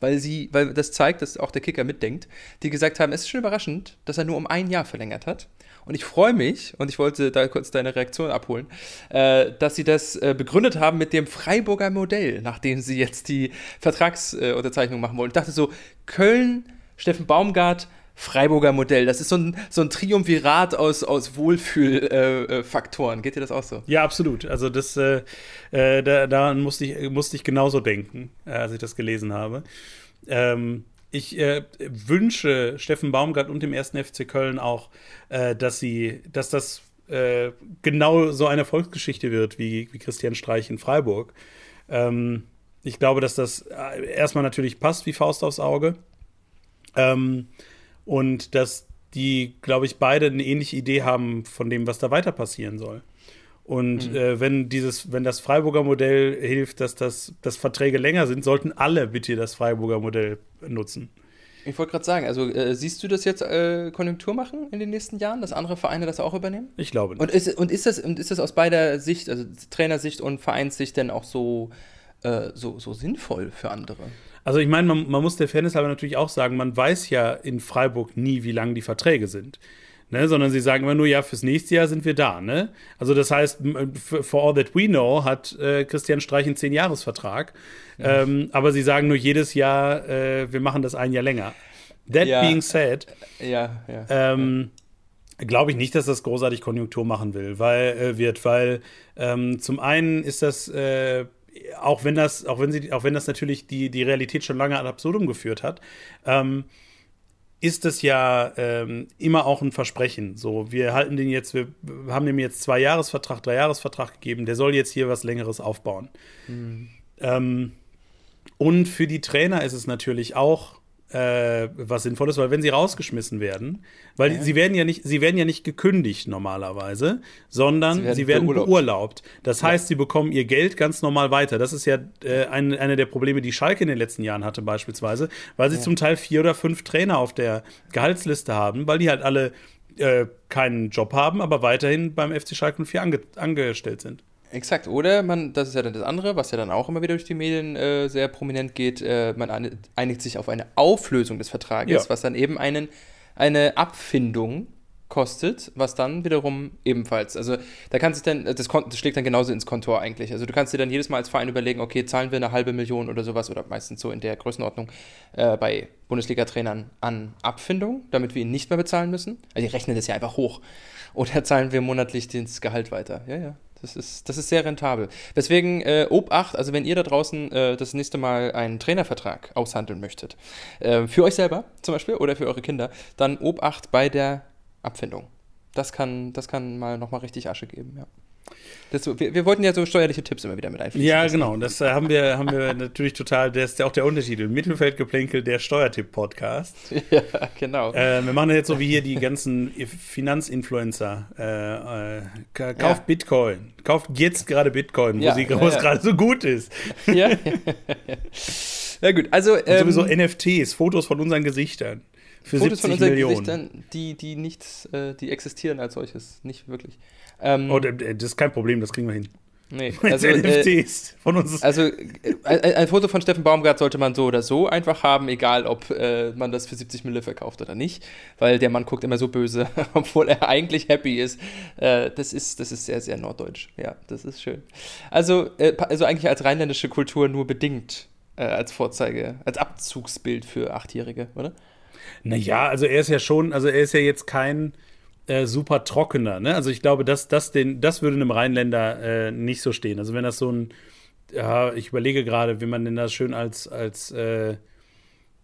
Weil sie, weil das zeigt, dass auch der Kicker mitdenkt, die gesagt haben, es ist schon überraschend, dass er nur um ein Jahr verlängert hat. Und ich freue mich, und ich wollte da kurz deine Reaktion abholen, äh, dass sie das äh, begründet haben mit dem Freiburger Modell, nachdem sie jetzt die Vertragsunterzeichnung machen wollen. Ich dachte so, Köln, Steffen Baumgart, Freiburger Modell. Das ist so ein, so ein Triumvirat aus, aus Wohlfühlfaktoren. Äh, Geht dir das auch so? Ja, absolut. Also das, äh, äh, da, daran musste ich, musste ich genauso denken, äh, als ich das gelesen habe. Ähm, ich äh, wünsche Steffen Baumgart und dem ersten FC Köln auch, äh, dass sie, dass das genau so eine Erfolgsgeschichte wird wie, wie Christian Streich in Freiburg. Ähm, ich glaube, dass das erstmal natürlich passt wie Faust aufs Auge. Ähm, und dass die, glaube ich, beide eine ähnliche Idee haben von dem, was da weiter passieren soll. Und mhm. äh, wenn dieses, wenn das Freiburger Modell hilft, dass das dass Verträge länger sind, sollten alle bitte das Freiburger Modell nutzen. Ich wollte gerade sagen, also äh, siehst du das jetzt äh, Konjunktur machen in den nächsten Jahren, dass andere Vereine das auch übernehmen? Ich glaube nicht. Und ist, und ist, das, und ist das aus beider Sicht, also Trainersicht und Vereinssicht, denn auch so, äh, so, so sinnvoll für andere? Also ich meine, man, man, muss der Fairness aber natürlich auch sagen, man weiß ja in Freiburg nie, wie lang die Verträge sind. Ne, sondern sie sagen immer nur, ja, fürs nächste Jahr sind wir da. Ne? Also das heißt, for all that we know, hat äh, Christian Streich einen Zehn-Jahres-Vertrag. Ja. Ähm, aber sie sagen nur jedes Jahr, äh, wir machen das ein Jahr länger. That ja. being said, ja, ähm, glaube ich nicht, dass das großartig Konjunktur machen will, weil äh, wird, weil ähm, zum einen ist das äh, auch wenn das, auch wenn sie, auch wenn das natürlich die, die Realität schon lange ad absurdum geführt hat, ähm, ist es ja ähm, immer auch ein Versprechen. So, wir halten den jetzt, wir haben dem jetzt zwei Jahresvertrag, drei Jahresvertrag gegeben, der soll jetzt hier was Längeres aufbauen. Mhm. Ähm, und für die Trainer ist es natürlich auch äh, was Sinnvolles, weil wenn sie rausgeschmissen werden, weil ja. sie werden ja nicht, sie werden ja nicht gekündigt normalerweise, sondern sie werden, sie werden beurlaubt. beurlaubt. Das ja. heißt, sie bekommen ihr Geld ganz normal weiter. Das ist ja äh, ein, eine der Probleme, die Schalke in den letzten Jahren hatte beispielsweise, weil sie ja. zum Teil vier oder fünf Trainer auf der Gehaltsliste haben, weil die halt alle äh, keinen Job haben, aber weiterhin beim FC Schalke 04 ange angestellt sind. Exakt, oder man, das ist ja dann das andere, was ja dann auch immer wieder durch die Medien äh, sehr prominent geht, äh, man einigt sich auf eine Auflösung des Vertrages, ja. was dann eben einen, eine Abfindung kostet, was dann wiederum ebenfalls, also da kannst du dann, das, das, schlägt dann genauso ins Kontor eigentlich. Also du kannst dir dann jedes Mal als Verein überlegen, okay, zahlen wir eine halbe Million oder sowas oder meistens so in der Größenordnung äh, bei Bundesliga-Trainern an Abfindung, damit wir ihn nicht mehr bezahlen müssen. Also die rechnen das ja einfach hoch. Oder zahlen wir monatlich das Gehalt weiter. Ja, ja. Das ist, das ist sehr rentabel. Deswegen äh, Obacht, also wenn ihr da draußen äh, das nächste Mal einen Trainervertrag aushandeln möchtet, äh, für euch selber zum Beispiel oder für eure Kinder, dann Obacht bei der Abfindung. Das kann, das kann mal nochmal richtig Asche geben, ja. Das, wir, wir, wollten ja so steuerliche Tipps immer wieder mit einfließen. Ja, genau. Das äh, haben wir, haben wir natürlich total. Das ist ja auch der Untertitel. Mittelfeldgeplänkel, der Steuertipp-Podcast. [LAUGHS] Ja, genau. Äh, wir machen jetzt so wie hier die ganzen Finanzinfluencer. Äh, äh kauft ja. Bitcoin. Kauft jetzt gerade Bitcoin, wo ja, es ja, gerade so gut ist. Ja, [LAUGHS] ja. gut. Also, ähm, sowieso NFTs, Fotos von unseren Gesichtern. Für Fotos von unseren Millionen. Gesichtern, die, die nicht, äh, die existieren als solches, nicht wirklich. Ähm, oh, das ist kein Problem, das kriegen wir hin. Nee, also, NFTs äh, von uns. Also äh, ein, ein, Foto von Steffen Baumgart sollte man so oder so einfach haben, egal ob äh, man das für 70 Mille verkauft oder nicht, weil der Mann guckt immer so böse, [LAUGHS] obwohl er eigentlich happy ist. Äh, das ist. Das ist sehr, sehr norddeutsch. Ja, das ist schön. Also, äh, also eigentlich als rheinländische Kultur nur bedingt als Vorzeige, als Abzugsbild für Achtjährige, oder? Naja, also er ist ja schon, also er ist ja jetzt kein äh, super trockener, ne? Also ich glaube, das, das, den, das würde einem Rheinländer äh, nicht so stehen. Also wenn das so ein, ja, ich überlege gerade, wie man denn das schön als, als, äh,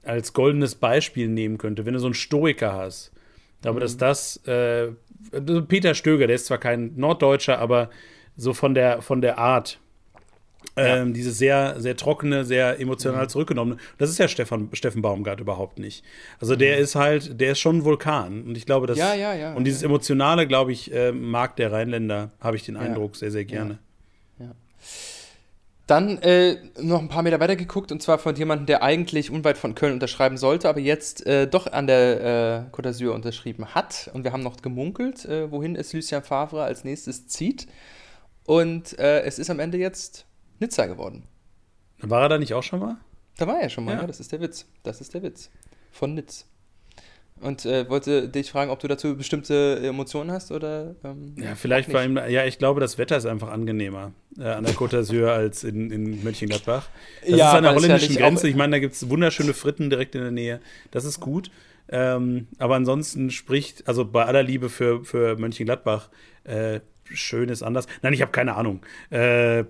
als goldenes Beispiel nehmen könnte, wenn du so einen Stoiker hast. Glaube, mhm. dass das, äh, also Peter Stöger, der ist zwar kein Norddeutscher, aber so von der, von der Art, ja. Ähm, dieses sehr, sehr trockene, sehr emotional mhm. zurückgenommene. Das ist ja Stefan, Steffen Baumgart überhaupt nicht. Also der mhm. ist halt, der ist schon ein Vulkan. Und ich glaube, dass. Ja, ja, ja. Und dieses Emotionale, glaube ich, äh, mag der Rheinländer, habe ich den Eindruck, sehr, sehr gerne. Ja. Dann äh, noch ein paar Meter weiter geguckt und zwar von jemandem, der eigentlich unweit von Köln unterschreiben sollte, aber jetzt äh, doch an der äh, Côte d'Azur unterschrieben hat. Und wir haben noch gemunkelt, äh, wohin es Lucien Favre als nächstes zieht. Und äh, es ist am Ende jetzt Nizza geworden. War er da nicht auch schon mal? Da war er schon mal, ja. ja das ist der Witz. Das ist der Witz. Von Nitz. Und äh, wollte dich fragen, ob du dazu bestimmte Emotionen hast oder. Ähm, ja, vielleicht war ihm. Ja, ich glaube, das Wetter ist einfach angenehmer äh, an der Côte d'Azur als in, in Mönchengladbach. Das ja, ist an der holländischen Grenze. Ich meine, da gibt es wunderschöne Fritten direkt in der Nähe. Das ist gut. Ähm, aber ansonsten spricht, also bei aller Liebe für, für Mönchengladbach, äh, schön ist anders. Nein, ich habe keine Ahnung. Äh,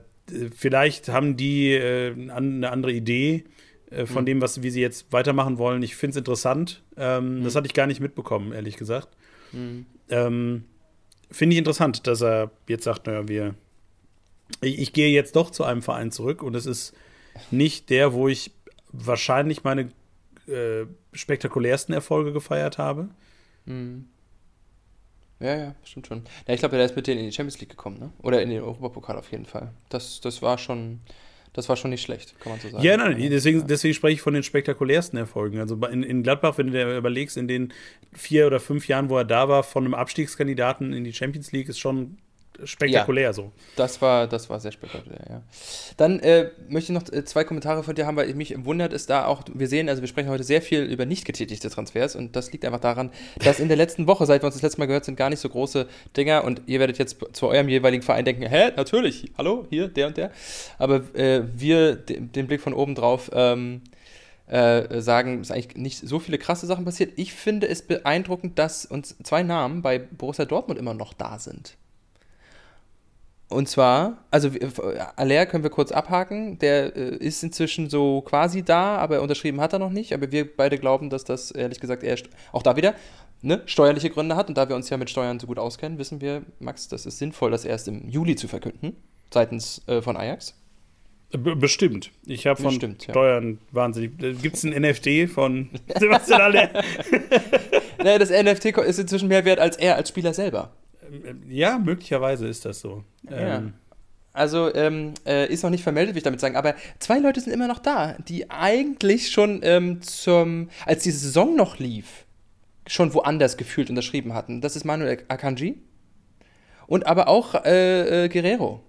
vielleicht haben die äh, eine andere Idee äh, von mhm. dem, was, wie sie jetzt weitermachen wollen. Ich finde es interessant. Ähm, mhm. Das hatte ich gar nicht mitbekommen, ehrlich gesagt. Mhm. Ähm, finde ich interessant, dass er jetzt sagt, naja, wir, ich, ich, gehe jetzt doch zu einem Verein zurück und es ist nicht der, wo ich wahrscheinlich meine äh, spektakulärsten Erfolge gefeiert habe. Mhm. Ja, ja, stimmt schon. Ja, ich glaube, der ist mit denen in die Champions League gekommen, ne? Oder in den Europapokal auf jeden Fall. Das, das war schon, das war schon nicht schlecht, kann man so sagen. Ja, nein, deswegen, deswegen spreche ich von den spektakulärsten Erfolgen. Also in, in Gladbach, wenn du dir überlegst, in den vier oder fünf Jahren, wo er da war, von einem Abstiegskandidaten in die Champions League, ist schon spektakulär ja, so. Das war, das war sehr spektakulär, ja. Dann äh, möchte ich noch äh, zwei Kommentare von dir haben, weil mich wundert ist da auch, wir sehen, also wir sprechen heute sehr viel über nicht getätigte Transfers und das liegt einfach daran, dass in der letzten Woche, seit wir uns das letzte Mal gehört sind, gar nicht so große Dinger und ihr werdet jetzt zu eurem jeweiligen Verein denken, hä, natürlich, hallo, hier, der und der. Aber äh, wir, den, den Blick von oben drauf, ähm, äh, sagen, es eigentlich nicht so viele krasse Sachen passiert. Ich finde es beeindruckend, dass uns zwei Namen bei Borussia Dortmund immer noch da sind. Und zwar, also Aller können wir kurz abhaken, der äh, ist inzwischen so quasi da, aber unterschrieben hat er noch nicht. Aber wir beide glauben, dass das ehrlich gesagt eher auch da wieder ne, steuerliche Gründe hat. Und da wir uns ja mit Steuern so gut auskennen, wissen wir, Max, das ist sinnvoll, das erst im Juli zu verkünden, seitens äh, von Ajax. Bestimmt. Ich habe von Bestimmt, Steuern ja. wahnsinnig. Äh, Gibt es ein NFT von [LAUGHS] Sebastian Aller? [LAUGHS] naja, das NFT ist inzwischen mehr wert als er als Spieler selber. Ja, möglicherweise ist das so. Ja. Ähm. Also ähm, äh, ist noch nicht vermeldet, will ich damit sagen. Aber zwei Leute sind immer noch da, die eigentlich schon ähm, zum, als die Saison noch lief, schon woanders gefühlt unterschrieben hatten. Das ist Manuel Akanji und aber auch äh, äh, Guerrero.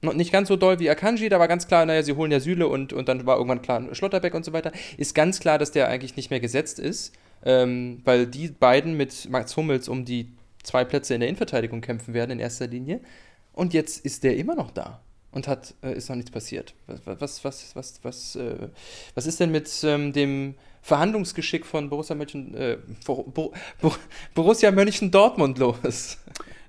Noch nicht ganz so doll wie Akanji, da war ganz klar, naja, sie holen ja Süle und, und dann war irgendwann klar Schlotterbeck und so weiter. Ist ganz klar, dass der eigentlich nicht mehr gesetzt ist, ähm, weil die beiden mit Max Hummels um die zwei Plätze in der Innenverteidigung kämpfen werden in erster Linie. Und jetzt ist der immer noch da und hat äh, ist noch nichts passiert. Was was was was was, äh, was ist denn mit ähm, dem Verhandlungsgeschick von Borussia Mönchen äh, Bo Bo Borussia Mönchen Dortmund los?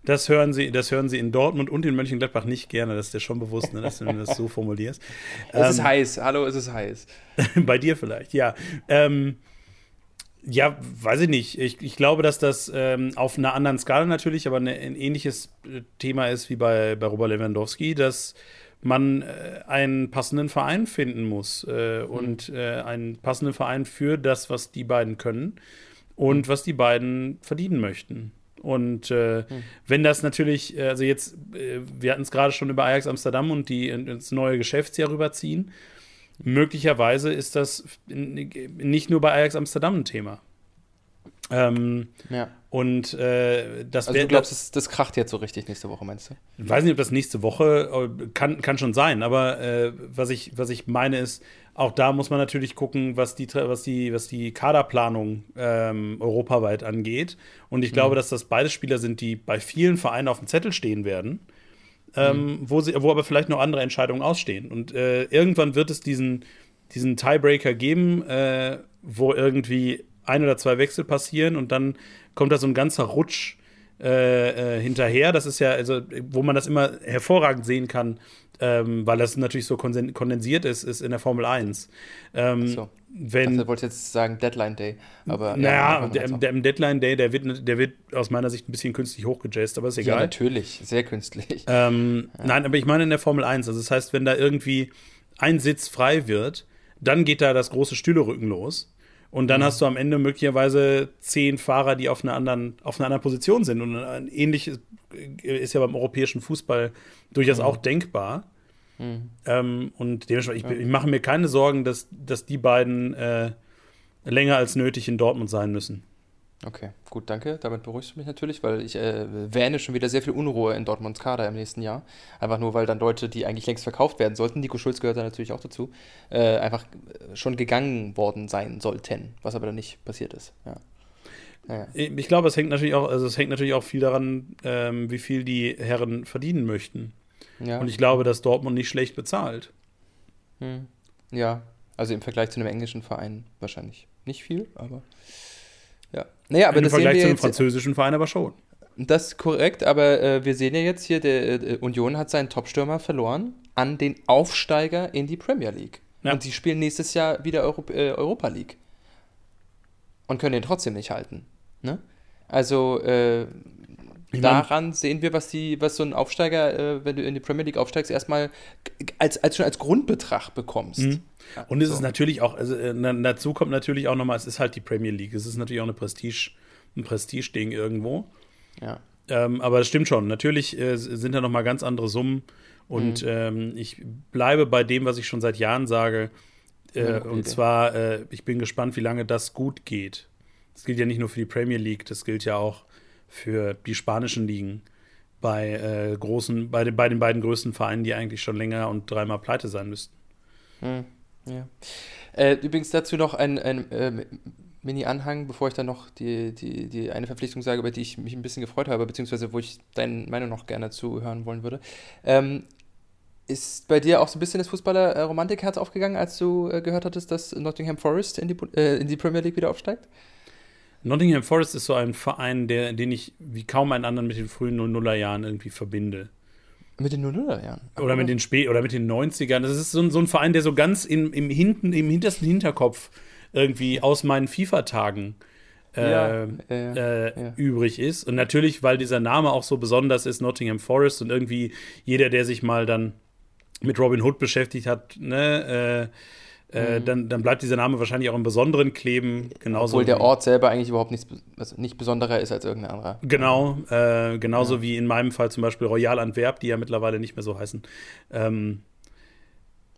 Das hören Sie, das hören Sie in Dortmund und in Mönchengladbach nicht gerne. Das ist dir schon bewusst, ne, dass du das so formulierst. [LAUGHS] Es ähm, ist heiß. Hallo, es ist heiß. [LAUGHS] bei dir vielleicht, ja. Ähm, ja, weiß ich nicht. Ich, ich glaube, dass das ähm, auf einer anderen Skala natürlich, aber eine, ein ähnliches äh, Thema ist wie bei, bei Robert Lewandowski, dass man äh, einen passenden Verein finden muss äh, mhm. und äh, einen passenden Verein für das, was die beiden können und mhm. was die beiden verdienen möchten. Und äh, mhm. wenn das natürlich, äh, also jetzt, wir hatten es gerade schon über Ajax Amsterdam und die ins neue Geschäftsjahr rüberziehen möglicherweise ist das nicht nur bei Ajax Amsterdam ein Thema. Ähm, ja. Und äh, das Also du glaubst, das, das, kracht jetzt so richtig nächste Woche, meinst du? Ich weiß nicht, ob das nächste Woche äh, kann, kann schon sein, aber äh, was, ich, was ich meine ist, auch da muss man natürlich gucken, was die, was die, was die Kaderplanung ähm, europaweit angeht. Und ich glaube, mhm. dass das beide Spieler sind, die bei vielen Vereinen auf dem Zettel stehen werden ähm, mhm. wo, sie, wo aber vielleicht noch andere Entscheidungen ausstehen. Und äh, irgendwann wird es diesen, diesen Tiebreaker geben, äh, wo irgendwie ein oder zwei Wechsel passieren und dann kommt da so ein ganzer Rutsch äh, äh, hinterher. Das ist ja, also, wo man das immer hervorragend sehen kann, ähm, weil das natürlich so kondensiert ist, ist in der Formel 1. Ähm, so. Wenn, ich wollte jetzt sagen Deadline Day, aber. Naja, ja, der, der, Deadline Day, der wird, der wird aus meiner Sicht ein bisschen künstlich hochgejazzt, aber ist egal. Ja, natürlich, sehr künstlich. [LAUGHS] Ähm, ja. Nein, aber ich meine in der Formel 1. Also, das heißt, wenn da irgendwie ein Sitz frei wird, dann geht da das große Stühlerücken los. Und dann mhm. hast du am Ende möglicherweise zehn Fahrer, die auf einer anderen, auf einer anderen Position sind. Und ein ähnliches ist ja beim europäischen Fußball durchaus mhm. auch denkbar. Mhm. Ähm, und dementsprechend, ich, ich, mache mir keine Sorgen, dass, dass die beiden äh, länger als nötig in Dortmund sein müssen. Okay, gut, danke. Damit beruhigst du mich natürlich, weil ich äh, wähne schon wieder sehr viel Unruhe in Dortmunds Kader im nächsten Jahr. Einfach nur, weil dann Leute, die eigentlich längst verkauft werden sollten, Nico Schulz gehört da natürlich auch dazu, äh, einfach schon gegangen worden sein sollten, was aber dann nicht passiert ist. Ja. Naja. Ich glaube, es hängt natürlich auch, also es hängt natürlich auch viel daran, ähm, wie viel die Herren verdienen möchten. Ja. Und ich glaube, dass Dortmund nicht schlecht bezahlt. Hm. Ja, also im Vergleich zu einem englischen Verein wahrscheinlich nicht viel, aber ja. Naja, aber Im Vergleich zu einem französischen Verein aber schon. Das ist korrekt, aber äh, wir sehen ja jetzt hier, der äh, Union hat seinen Topstürmer verloren an den Aufsteiger in die Premier League. Ja. Und sie spielen nächstes Jahr wieder Euro äh, Europa League. Und können den trotzdem nicht halten. Ne? Also äh, daran sehen wir, was die, was so ein Aufsteiger, äh, wenn du in die Premier League aufsteigst, erstmal als, als schon als Grundbetrag bekommst. Mhm. Ja, und es so. ist natürlich auch, also äh, dazu kommt natürlich auch nochmal, es ist halt die Premier League. Es ist natürlich auch eine Prestige, ein Prestige-Ding irgendwo. Ja. Ähm, aber es stimmt schon. Natürlich äh, sind da nochmal ganz andere Summen. Und mhm. ähm, ich bleibe bei dem, was ich schon seit Jahren sage. Äh, und Idee. zwar, äh, ich bin gespannt, wie lange das gut geht. Das gilt ja nicht nur für die Premier League, das gilt ja auch für die spanischen Ligen bei äh, großen, bei den, bei den beiden größten Vereinen, die eigentlich schon länger und dreimal pleite sein müssten. Hm, ja. Äh, übrigens dazu noch ein, ein äh, Mini-Anhang, bevor ich dann noch die, die, die eine Verpflichtung sage, über die ich mich ein bisschen gefreut habe, beziehungsweise wo ich deine Meinung noch gerne zuhören wollen würde. Ähm, ist bei dir auch so ein bisschen das Fußballer-Romantikherz aufgegangen, als du äh, gehört hattest, dass Nottingham Forest in die, äh, in die Premier League wieder aufsteigt? Nottingham Forest ist so ein Verein, der, den ich wie kaum einen anderen mit den frühen 00er Jahren irgendwie verbinde. Mit den 00er Jahren? Oder mit den Spä oder mit den 90ern. Das ist so ein, so ein Verein, der so ganz im, im, hinten, im hintersten Hinterkopf irgendwie aus meinen FIFA-Tagen äh, ja, äh, ja. übrig ist. Und natürlich, weil dieser Name auch so besonders ist, Nottingham Forest und irgendwie jeder, der sich mal dann mit Robin Hood beschäftigt hat, ne, äh, äh, dann, dann bleibt dieser Name wahrscheinlich auch im Besonderen kleben. Genauso Obwohl der Ort selber eigentlich überhaupt nichts, also nicht besonderer ist als irgendein anderer. Genau, äh, genauso ja. wie in meinem Fall zum Beispiel Royal Antwerp, die ja mittlerweile nicht mehr so heißen. Ähm,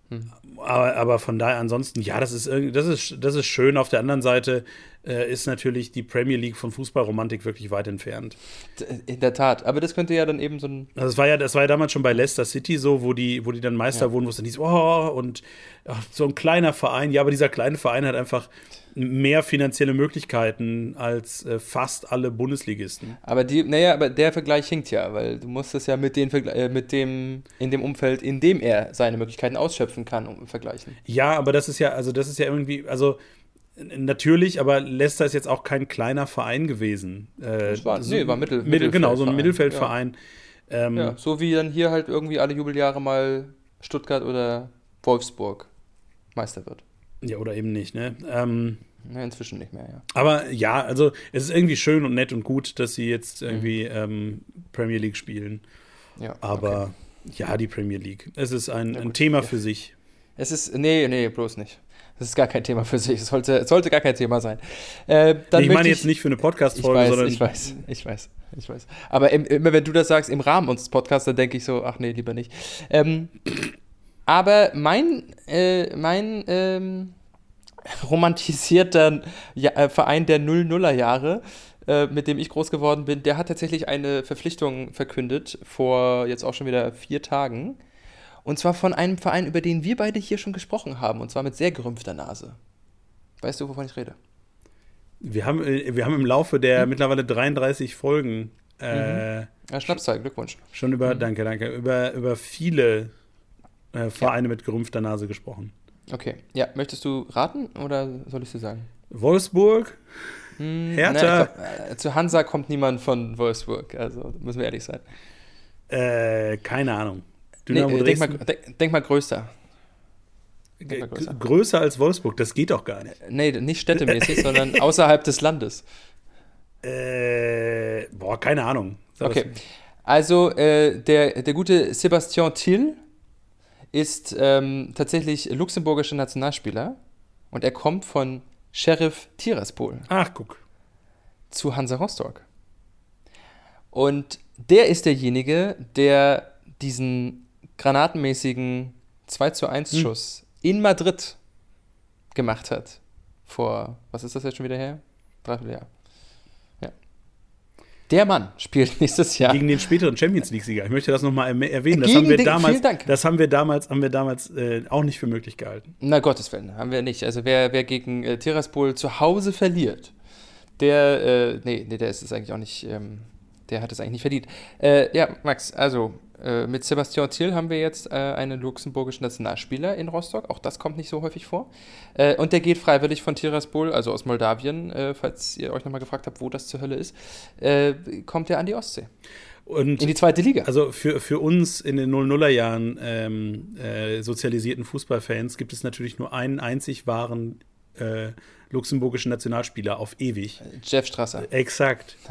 hm. aber, aber, von daher ansonsten, ja, das ist, das, ist, das ist schön. Auf der anderen Seite äh, ist natürlich die Premier League von Fußballromantik wirklich weit entfernt. In der Tat, aber das könnte ja dann eben so ein. Also das war ja, das war ja damals schon bei Leicester City so, wo die, wo die dann Meister ja. wurden, wo es dann hieß, oh, und ach, so ein kleiner Verein, ja, aber dieser kleine Verein hat einfach mehr finanzielle Möglichkeiten als äh, fast alle Bundesligisten. Aber die, naja, aber der Vergleich hinkt ja, weil du musst es ja mit, den, äh, mit dem, in dem Umfeld, in dem er seine Möglichkeiten ausschöpfen kann, um, vergleichen. Ja, aber das ist ja, also das ist ja irgendwie, also natürlich, aber Leicester ist jetzt auch kein kleiner Verein gewesen. Äh, das war, so, nee, war Mittel, Mittel Genau, so ein Mittelfeldverein. Ja. Ähm, ja, so wie dann hier halt irgendwie alle Jubeljahre mal Stuttgart oder Wolfsburg Meister wird. Ja, oder eben nicht, ne? Ähm, ja, inzwischen nicht mehr, ja. Aber ja, also es ist irgendwie schön und nett und gut, dass sie jetzt irgendwie mhm. ähm, Premier League spielen. Ja. Aber okay. ja, die Premier League. Es ist ein, ein Thema ja. für sich. Es ist, nee, nee, bloß nicht. Das ist gar kein Thema für sich. Es sollte, sollte gar kein Thema sein. Äh, nee, ich meine jetzt nicht für eine Podcast-Folge, sondern. Ich weiß, ich weiß, ich weiß. Aber im, immer wenn du das sagst, im Rahmen unseres Podcasts, dann denke ich so, ach nee, lieber nicht. Ähm, aber mein, äh, mein ähm, romantisierter ja äh, Verein der 00er Jahre, äh, mit dem ich groß geworden bin, der hat tatsächlich eine Verpflichtung verkündet vor jetzt auch schon wieder vier Tagen. Und zwar von einem Verein, über den wir beide hier schon gesprochen haben, und zwar mit sehr gerümpfter Nase. Weißt du, wovon ich rede? Wir haben, äh, wir haben im Laufe der hm? mittlerweile 33 Folgen äh, mhm. ja, Schnapszahl, Glückwunsch. Schon über, mhm. danke, danke, über, über viele äh, Vereine ja. mit gerümpfter Nase gesprochen. Okay, ja, möchtest du raten oder soll ich dir sagen? Wolfsburg? Hm, Hertha? Na, glaub, zu Hansa kommt niemand von Wolfsburg, also müssen wir ehrlich sein. Äh, keine Ahnung. Nee, äh, denk, mal, denk, denk, mal, größer. Denk mal größer. größer. als Wolfsburg, das geht doch gar nicht. Nee, nicht städtemäßig, sondern [LAUGHS] außerhalb des Landes. Äh, boah, keine Ahnung. Sag okay. Also, äh, der, der gute Sebastian Thiel ist ähm, tatsächlich luxemburgischer Nationalspieler und er kommt von Sheriff Tiraspol. Ach, guck. Zu Hansa Rostock. Und der ist derjenige, der diesen granatenmäßigen 2 zu 1 hm. Schuss hm. in Madrid gemacht hat. Vor, was ist das jetzt schon wieder her? Dreiviertel Jahr. Der Mann spielt [LAUGHS] nächstes Jahr. Gegen den späteren Champions League-Sieger. Ich möchte das nochmal erwähnen. Das haben wir den, damals, das haben wir damals, haben wir damals äh, auch nicht für möglich gehalten. Na Gottes Willen, haben wir nicht. Also wer, wer gegen äh, Tiraspol zu Hause verliert, der, äh, nee, nee, der ist es eigentlich auch nicht, ähm, der hat es eigentlich nicht verdient. Äh, ja, Max, also äh, mit Sebastian Thiel haben wir jetzt äh, einen luxemburgischen Nationalspieler in Rostock. Auch das kommt nicht so häufig vor. Äh, und der geht freiwillig von Tiraspol, also aus Moldawien, äh, falls ihr euch nochmal gefragt habt, wo das zur Hölle ist, äh, kommt er an die Ostsee. Und in die zweite Liga. Also für, für uns in den 00er Jahren ähm, äh, sozialisierten Fußballfans gibt es natürlich nur einen einzig wahren luxemburgischen Nationalspieler auf ewig. Jeff Strasser. Exakt. [LAUGHS]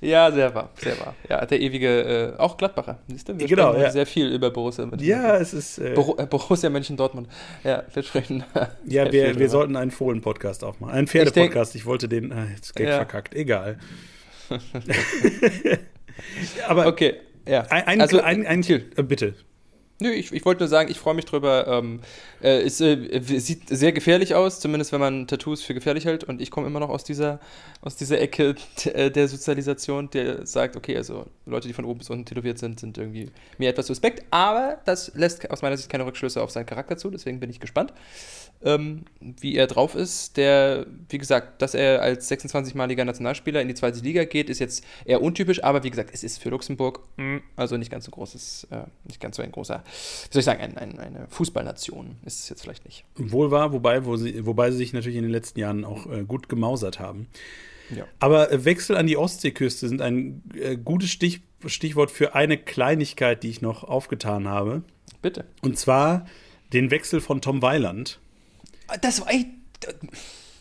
ja, sehr wahr, sehr wahr. Ja, der ewige, äh, auch Gladbacher. Siehst du? Wir genau, sprechen ja. sehr viel über Borussia Mönchengladbach. Ja, es ist. Äh, Bor Borussia Mönchen-Dortmund. Ja, wir sprechen. [LAUGHS] ja, wir, wir sollten einen Fohlen-Podcast auch machen. Einen Pferde-Podcast. Ich, ich, wollte den. Äh, jetzt Gag ja. verkackt. Egal. [LAUGHS] Aber. Okay, ja. Ein, ein, also, ein, ein, ein äh, bitte. Nö, ich, ich wollte nur sagen, ich freue mich drüber. Ähm, äh, es äh, sieht sehr gefährlich aus, zumindest wenn man Tattoos für gefährlich hält. Und ich komme immer noch aus dieser, aus dieser Ecke äh, der Sozialisation, der sagt, okay, also Leute, die von oben bis unten tätowiert sind, sind irgendwie mir etwas suspekt. Aber das lässt aus meiner Sicht keine Rückschlüsse auf seinen Charakter zu. Deswegen bin ich gespannt, ähm, wie er drauf ist. Der, wie gesagt, dass er als 26-maliger Nationalspieler in die zweite Liga geht, ist jetzt eher untypisch. Aber wie gesagt, es ist für Luxemburg mm, also nicht ganz so großes, äh, nicht ganz so ein großer wie soll ich sagen, ein, ein, eine Fußballnation ist es jetzt vielleicht nicht. Wohl wahr, wobei, wo sie, wobei sie sich natürlich in den letzten Jahren auch äh, gut gemausert haben. Ja. Aber äh, Wechsel an die Ostseeküste sind ein äh, gutes Stich, Stichwort für eine Kleinigkeit, die ich noch aufgetan habe. Bitte. Und zwar den Wechsel von Tom Weiland. Das war echt.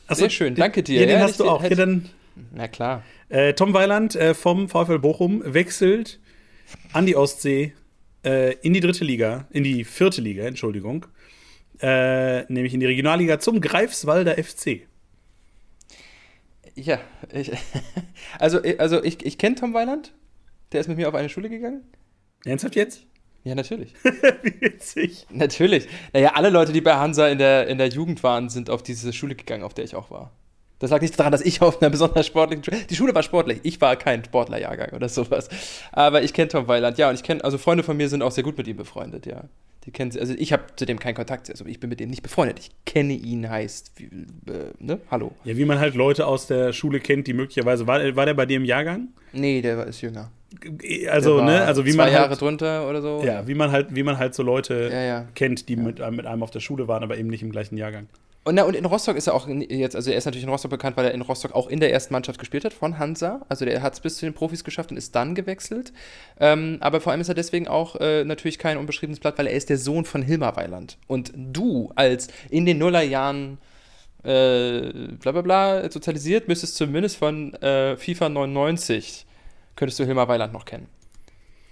Sehr schön, danke dir. Ja, den ja, hast du auch. Hätte, ja, dann, na klar. Äh, Tom Weiland äh, vom VfL Bochum wechselt an die Ostsee äh, in die dritte Liga, in die vierte Liga, Entschuldigung, äh, nämlich in die Regionalliga zum Greifswalder FC. Ja, ich, [LAUGHS] also, also ich, ich kenne Tom Weiland, der ist mit mir auf eine Schule gegangen. Ernsthaft jetzt? Ja, natürlich. [LAUGHS] Wie witzig. Natürlich. Naja, alle Leute, die bei Hansa in der, in der Jugend waren, sind auf diese Schule gegangen, auf der ich auch war. Das lag nicht daran, dass ich auf einer besonders sportlichen Schule. Die Schule war sportlich. Ich war kein Sportlerjahrgang oder sowas. Aber ich kenne Tom Weiland, ja. Und ich kenne, also Freunde von mir sind auch sehr gut mit ihm befreundet, ja. Die kennen sie, also ich habe zu dem keinen Kontakt, also ich bin mit dem nicht befreundet. Ich kenne ihn, heißt, wie, äh, ne? Hallo. Ja, wie man halt Leute aus der Schule kennt, die möglicherweise. War, war der bei dir im Jahrgang? Nee, der war, ist jünger. Also, ne, also wie zwei man. Zwei Jahre halt, drunter oder so. Ja, wie man halt, wie man halt so Leute ja, ja. kennt, die ja. mit, mit einem auf der Schule waren, aber eben nicht im gleichen Jahrgang. Und, na, und in Rostock ist er auch jetzt, also er ist natürlich in Rostock bekannt, weil er in Rostock auch in der ersten Mannschaft gespielt hat von Hansa. Also der hat es bis zu den Profis geschafft und ist dann gewechselt. Ähm, aber vor allem ist er deswegen auch äh, natürlich kein unbeschriebenes Blatt, weil er ist der Sohn von Hilmar Weiland. Und du als in den Nullerjahren äh, bla bla bla sozialisiert, müsstest zumindest von äh, FIFA 99 könntest du Hilmar Weiland noch kennen.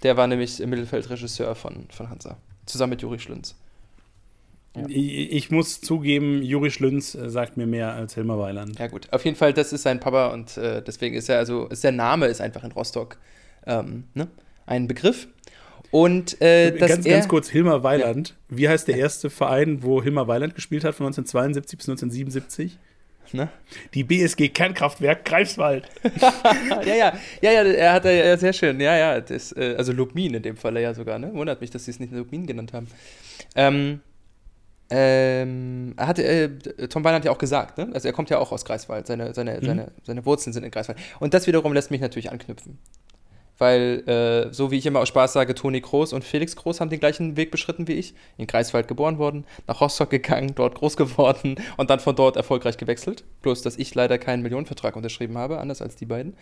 Der war nämlich Mittelfeldregisseur von, von Hansa. Zusammen mit Juri Schlünz. Ja. Ich, ich, muss zugeben, Juri Schlünz äh, sagt mir mehr als Hilmar Weiland. Ja, gut. Auf jeden Fall, das ist sein Papa und äh, deswegen ist er, also ist der Name ist einfach in Rostock ähm, ne? ein Begriff. Und äh, ganz, ganz kurz, Hilmar Weiland. Ja. Wie heißt der erste Verein, wo Hilmar Weiland gespielt hat, von 1972 bis 1977? Ne? Die BSG Kernkraftwerk Greifswald. [LAUGHS] ja, ja, ja, ja, er hat ja sehr schön. Ja, ja, das, äh, also Lubmin in dem Fall ja sogar, ne? Wundert mich, dass sie es nicht Lubmin genannt haben. Ähm, ähm, hat, äh, Tom Wein hat ja auch gesagt, ne? also er kommt ja auch aus Greifswald, seine, seine, mhm. seine, seine Wurzeln sind in Greifswald. Und das wiederum lässt mich natürlich anknüpfen. weil, äh, so wie ich immer aus Spaß sage, Toni Groß und Felix Groß haben den gleichen Weg beschritten wie ich. In Greifswald geboren worden, nach Rostock gegangen, dort groß geworden [LAUGHS] und dann von dort erfolgreich gewechselt. Bloß, dass ich leider keinen Millionenvertrag unterschrieben habe, anders als die beiden.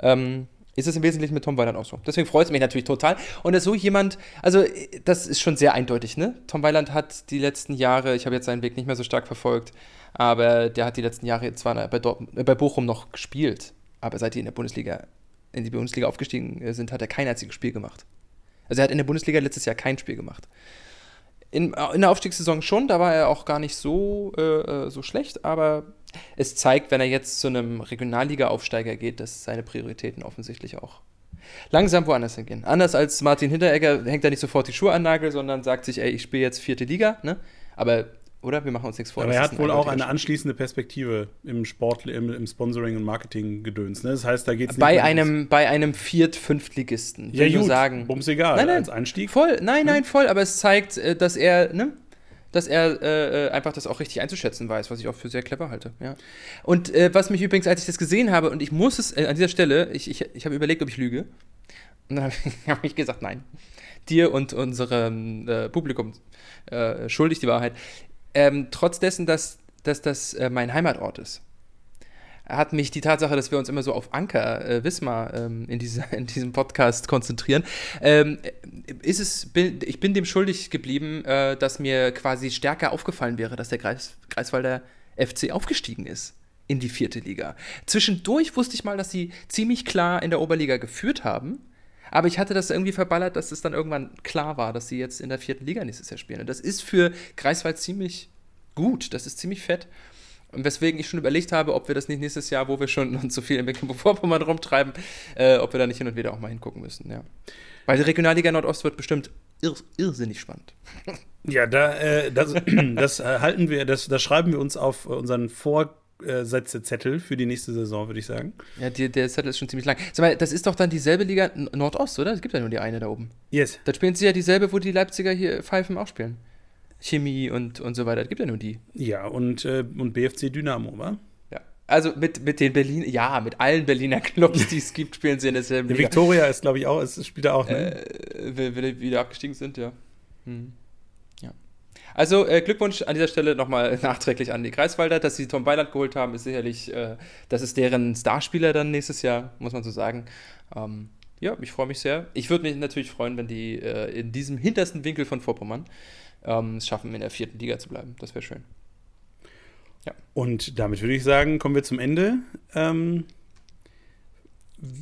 Ähm, ist es im Wesentlichen mit Tom Weiland auch so. Deswegen freut es mich natürlich total. Und dass so jemand, also das ist schon sehr eindeutig, ne? Tom Weiland hat die letzten Jahre, ich habe jetzt seinen Weg nicht mehr so stark verfolgt, aber der hat die letzten Jahre zwar bei, Dortmund, äh, bei Bochum noch gespielt, aber seit die in der Bundesliga, in die Bundesliga aufgestiegen äh, sind, hat er kein einziges Spiel gemacht. Also er hat in der Bundesliga letztes Jahr kein Spiel gemacht. In, in der Aufstiegssaison schon, da war er auch gar nicht so, äh, äh so schlecht, aber es zeigt, wenn er jetzt zu einem Regionalliga-Aufsteiger geht, dass seine Prioritäten offensichtlich auch langsam woanders hingehen. Anders als Martin Hinteregger hängt er nicht sofort die Schuhe an Nagel, sondern sagt sich, ey, ich spiele jetzt vierte Liga, ne? Aber oder? Wir machen uns nichts vor. Aber er hat wohl auch eine anschließende Perspektive im Sport, im, im Sponsoring und Marketing-Gedöns. Ne? Das heißt, da geht es nicht bei einem Bei einem Viert-, Fünftligisten. Ja, gut, sagen. Bums egal, nein, nein, als Einstieg. Voll, nein, nein, hm? voll, aber es zeigt, äh, dass er, ne? Dass er äh, äh, einfach das auch richtig einzuschätzen weiß, was ich auch für sehr clever halte. Ja. Und äh, was mich übrigens, als ich das gesehen habe, und ich muss es äh, an dieser Stelle, ich, ich, ich habe überlegt, ob ich lüge. Und dann [LAUGHS] habe ich, gesagt, nein. Dir und unserem äh, Publikum äh, schuldig die Wahrheit. Ähm, trotz dessen, dass, dass das mein Heimatort ist hat mich die Tatsache, dass wir uns immer so auf Anker äh, Wismar ähm, in, diese, [LAUGHS] in diesem Podcast konzentrieren, ähm, ist es, bin, ich bin dem schuldig geblieben, äh, dass mir quasi stärker aufgefallen wäre, dass der Greis, Greifswalder FC aufgestiegen ist in die vierte Liga. Zwischendurch wusste ich mal, dass sie ziemlich klar in der Oberliga geführt haben. Aber ich hatte das irgendwie verballert, dass es dann irgendwann klar war, dass sie jetzt in der vierten Liga nächstes Jahr spielen. Und das ist für Greifswald ziemlich gut. Das ist ziemlich fett. Und weswegen ich schon überlegt habe, ob wir das nicht nächstes Jahr, wo wir schon [LAUGHS] uns so viel in Mecklenburg-Vorpommern rumtreiben, äh, ob wir da nicht hin und wieder auch mal hingucken müssen, ja. Weil die Regionalliga Nordost wird bestimmt irr irrsinnig spannend. [LAUGHS] Ja, da, äh, das, [CLEARS THROAT] das äh, halten wir, das, das schreiben wir uns auf unseren Vorsätze-Zettel für die nächste Saison, würde ich sagen. Ja, die, der Zettel ist schon ziemlich lang. Sag mal, das ist doch dann dieselbe Liga Nordost, oder? Es gibt ja nur die eine da oben. Yes. Da spielen sie ja dieselbe, wo die Leipziger hier Pfeifen auch spielen. Chemie und, und so weiter. Es gibt ja nur die. Ja, und, äh, und BFC Dynamo, wa? Ja. Also mit, mit den Berlin, ja, mit allen Berliner Clubs, die es [LAUGHS] gibt, spielen sie in derselben Liga. Victoria ist, glaube ich, auch, es spielt er auch, ne? Äh, wenn wir wieder abgestiegen sind, ja. Hm. Ja. Also äh, Glückwunsch an dieser Stelle nochmal [LAUGHS] nachträglich an die Kreiswalder, dass sie Tom Weiland geholt haben, ist sicherlich, äh, das ist deren Starspieler dann nächstes Jahr, muss man so sagen. Ähm, ja, ich freue mich sehr. Ich würde mich natürlich freuen, wenn die äh, in diesem hintersten Winkel von Vorpommern ähm, es schaffen, in der vierten Liga zu bleiben. Das wäre schön. Ja. Und damit würde ich sagen, kommen wir zum Ende. Ähm,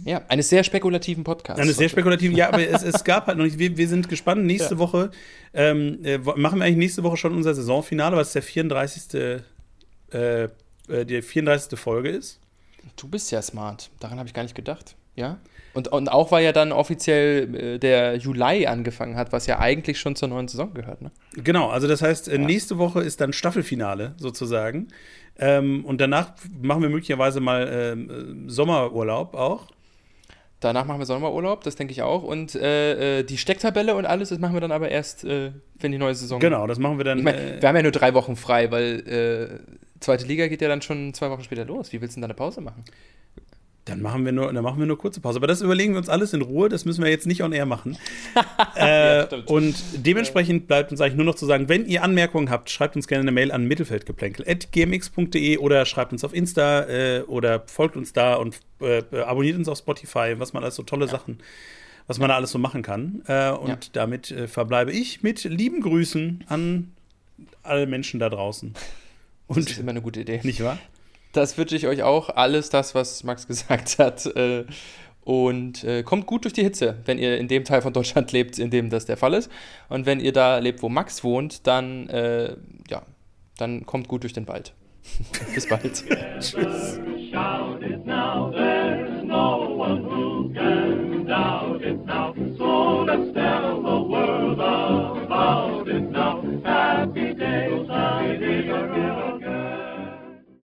ja, eines sehr spekulativen Podcasts. Eines sehr spekulativen, ja, aber es, es [LAUGHS] gab halt noch nicht, wir, wir sind gespannt. Nächste ja. Woche, ähm, äh, machen wir eigentlich nächste Woche schon unser Saisonfinale, was der 34. Äh, äh, die 34. Folge ist. Du bist ja smart. Daran habe ich gar nicht gedacht. Ja? Und, und auch weil ja dann offiziell äh, der Juli angefangen hat, was ja eigentlich schon zur neuen Saison gehört, ne? Genau, also das heißt, äh, ja. nächste Woche ist dann Staffelfinale sozusagen. Ähm, und danach machen wir möglicherweise mal ähm, Sommerurlaub auch. Danach machen wir Sommerurlaub, das denke ich auch. Und äh, äh, die Stecktabelle und alles, das machen wir dann aber erst, äh, wenn die neue Saison. Genau, das machen wir dann. Ich mein, äh, wir haben ja nur drei Wochen frei, weil zweite Liga geht ja dann schon zwei Wochen später los. Wie willst du denn da eine Pause machen? Dann machen wir nur, dann machen wir nur kurze Pause. Aber das überlegen wir uns alles in Ruhe. Das müssen wir jetzt nicht on air machen. [LAUGHS] äh, ja, und dementsprechend bleibt uns eigentlich nur noch zu sagen, wenn ihr Anmerkungen habt, schreibt uns gerne eine Mail an mittelfeldgeplänkel.gmx.de oder schreibt uns auf Insta äh, oder folgt uns da und äh, abonniert uns auf Spotify, was man alles so tolle ja. Sachen, was man da alles so machen kann. Äh, und ja. damit äh, verbleibe ich mit lieben Grüßen an alle Menschen da draußen. Und das ist immer eine gute Idee. Nicht wahr? Das wünsche ich euch auch. Alles das, was Max [LAUGHS] gesagt hat. Äh, und äh, kommt gut durch die Hitze, wenn ihr in dem Teil von Deutschland [LAUGHS] lebt, in dem das der Fall ist. Und wenn ihr da lebt, wo Max wohnt, dann, äh, ja, dann kommt gut durch den Wald. [LAUGHS] Bis bald. Tschüss.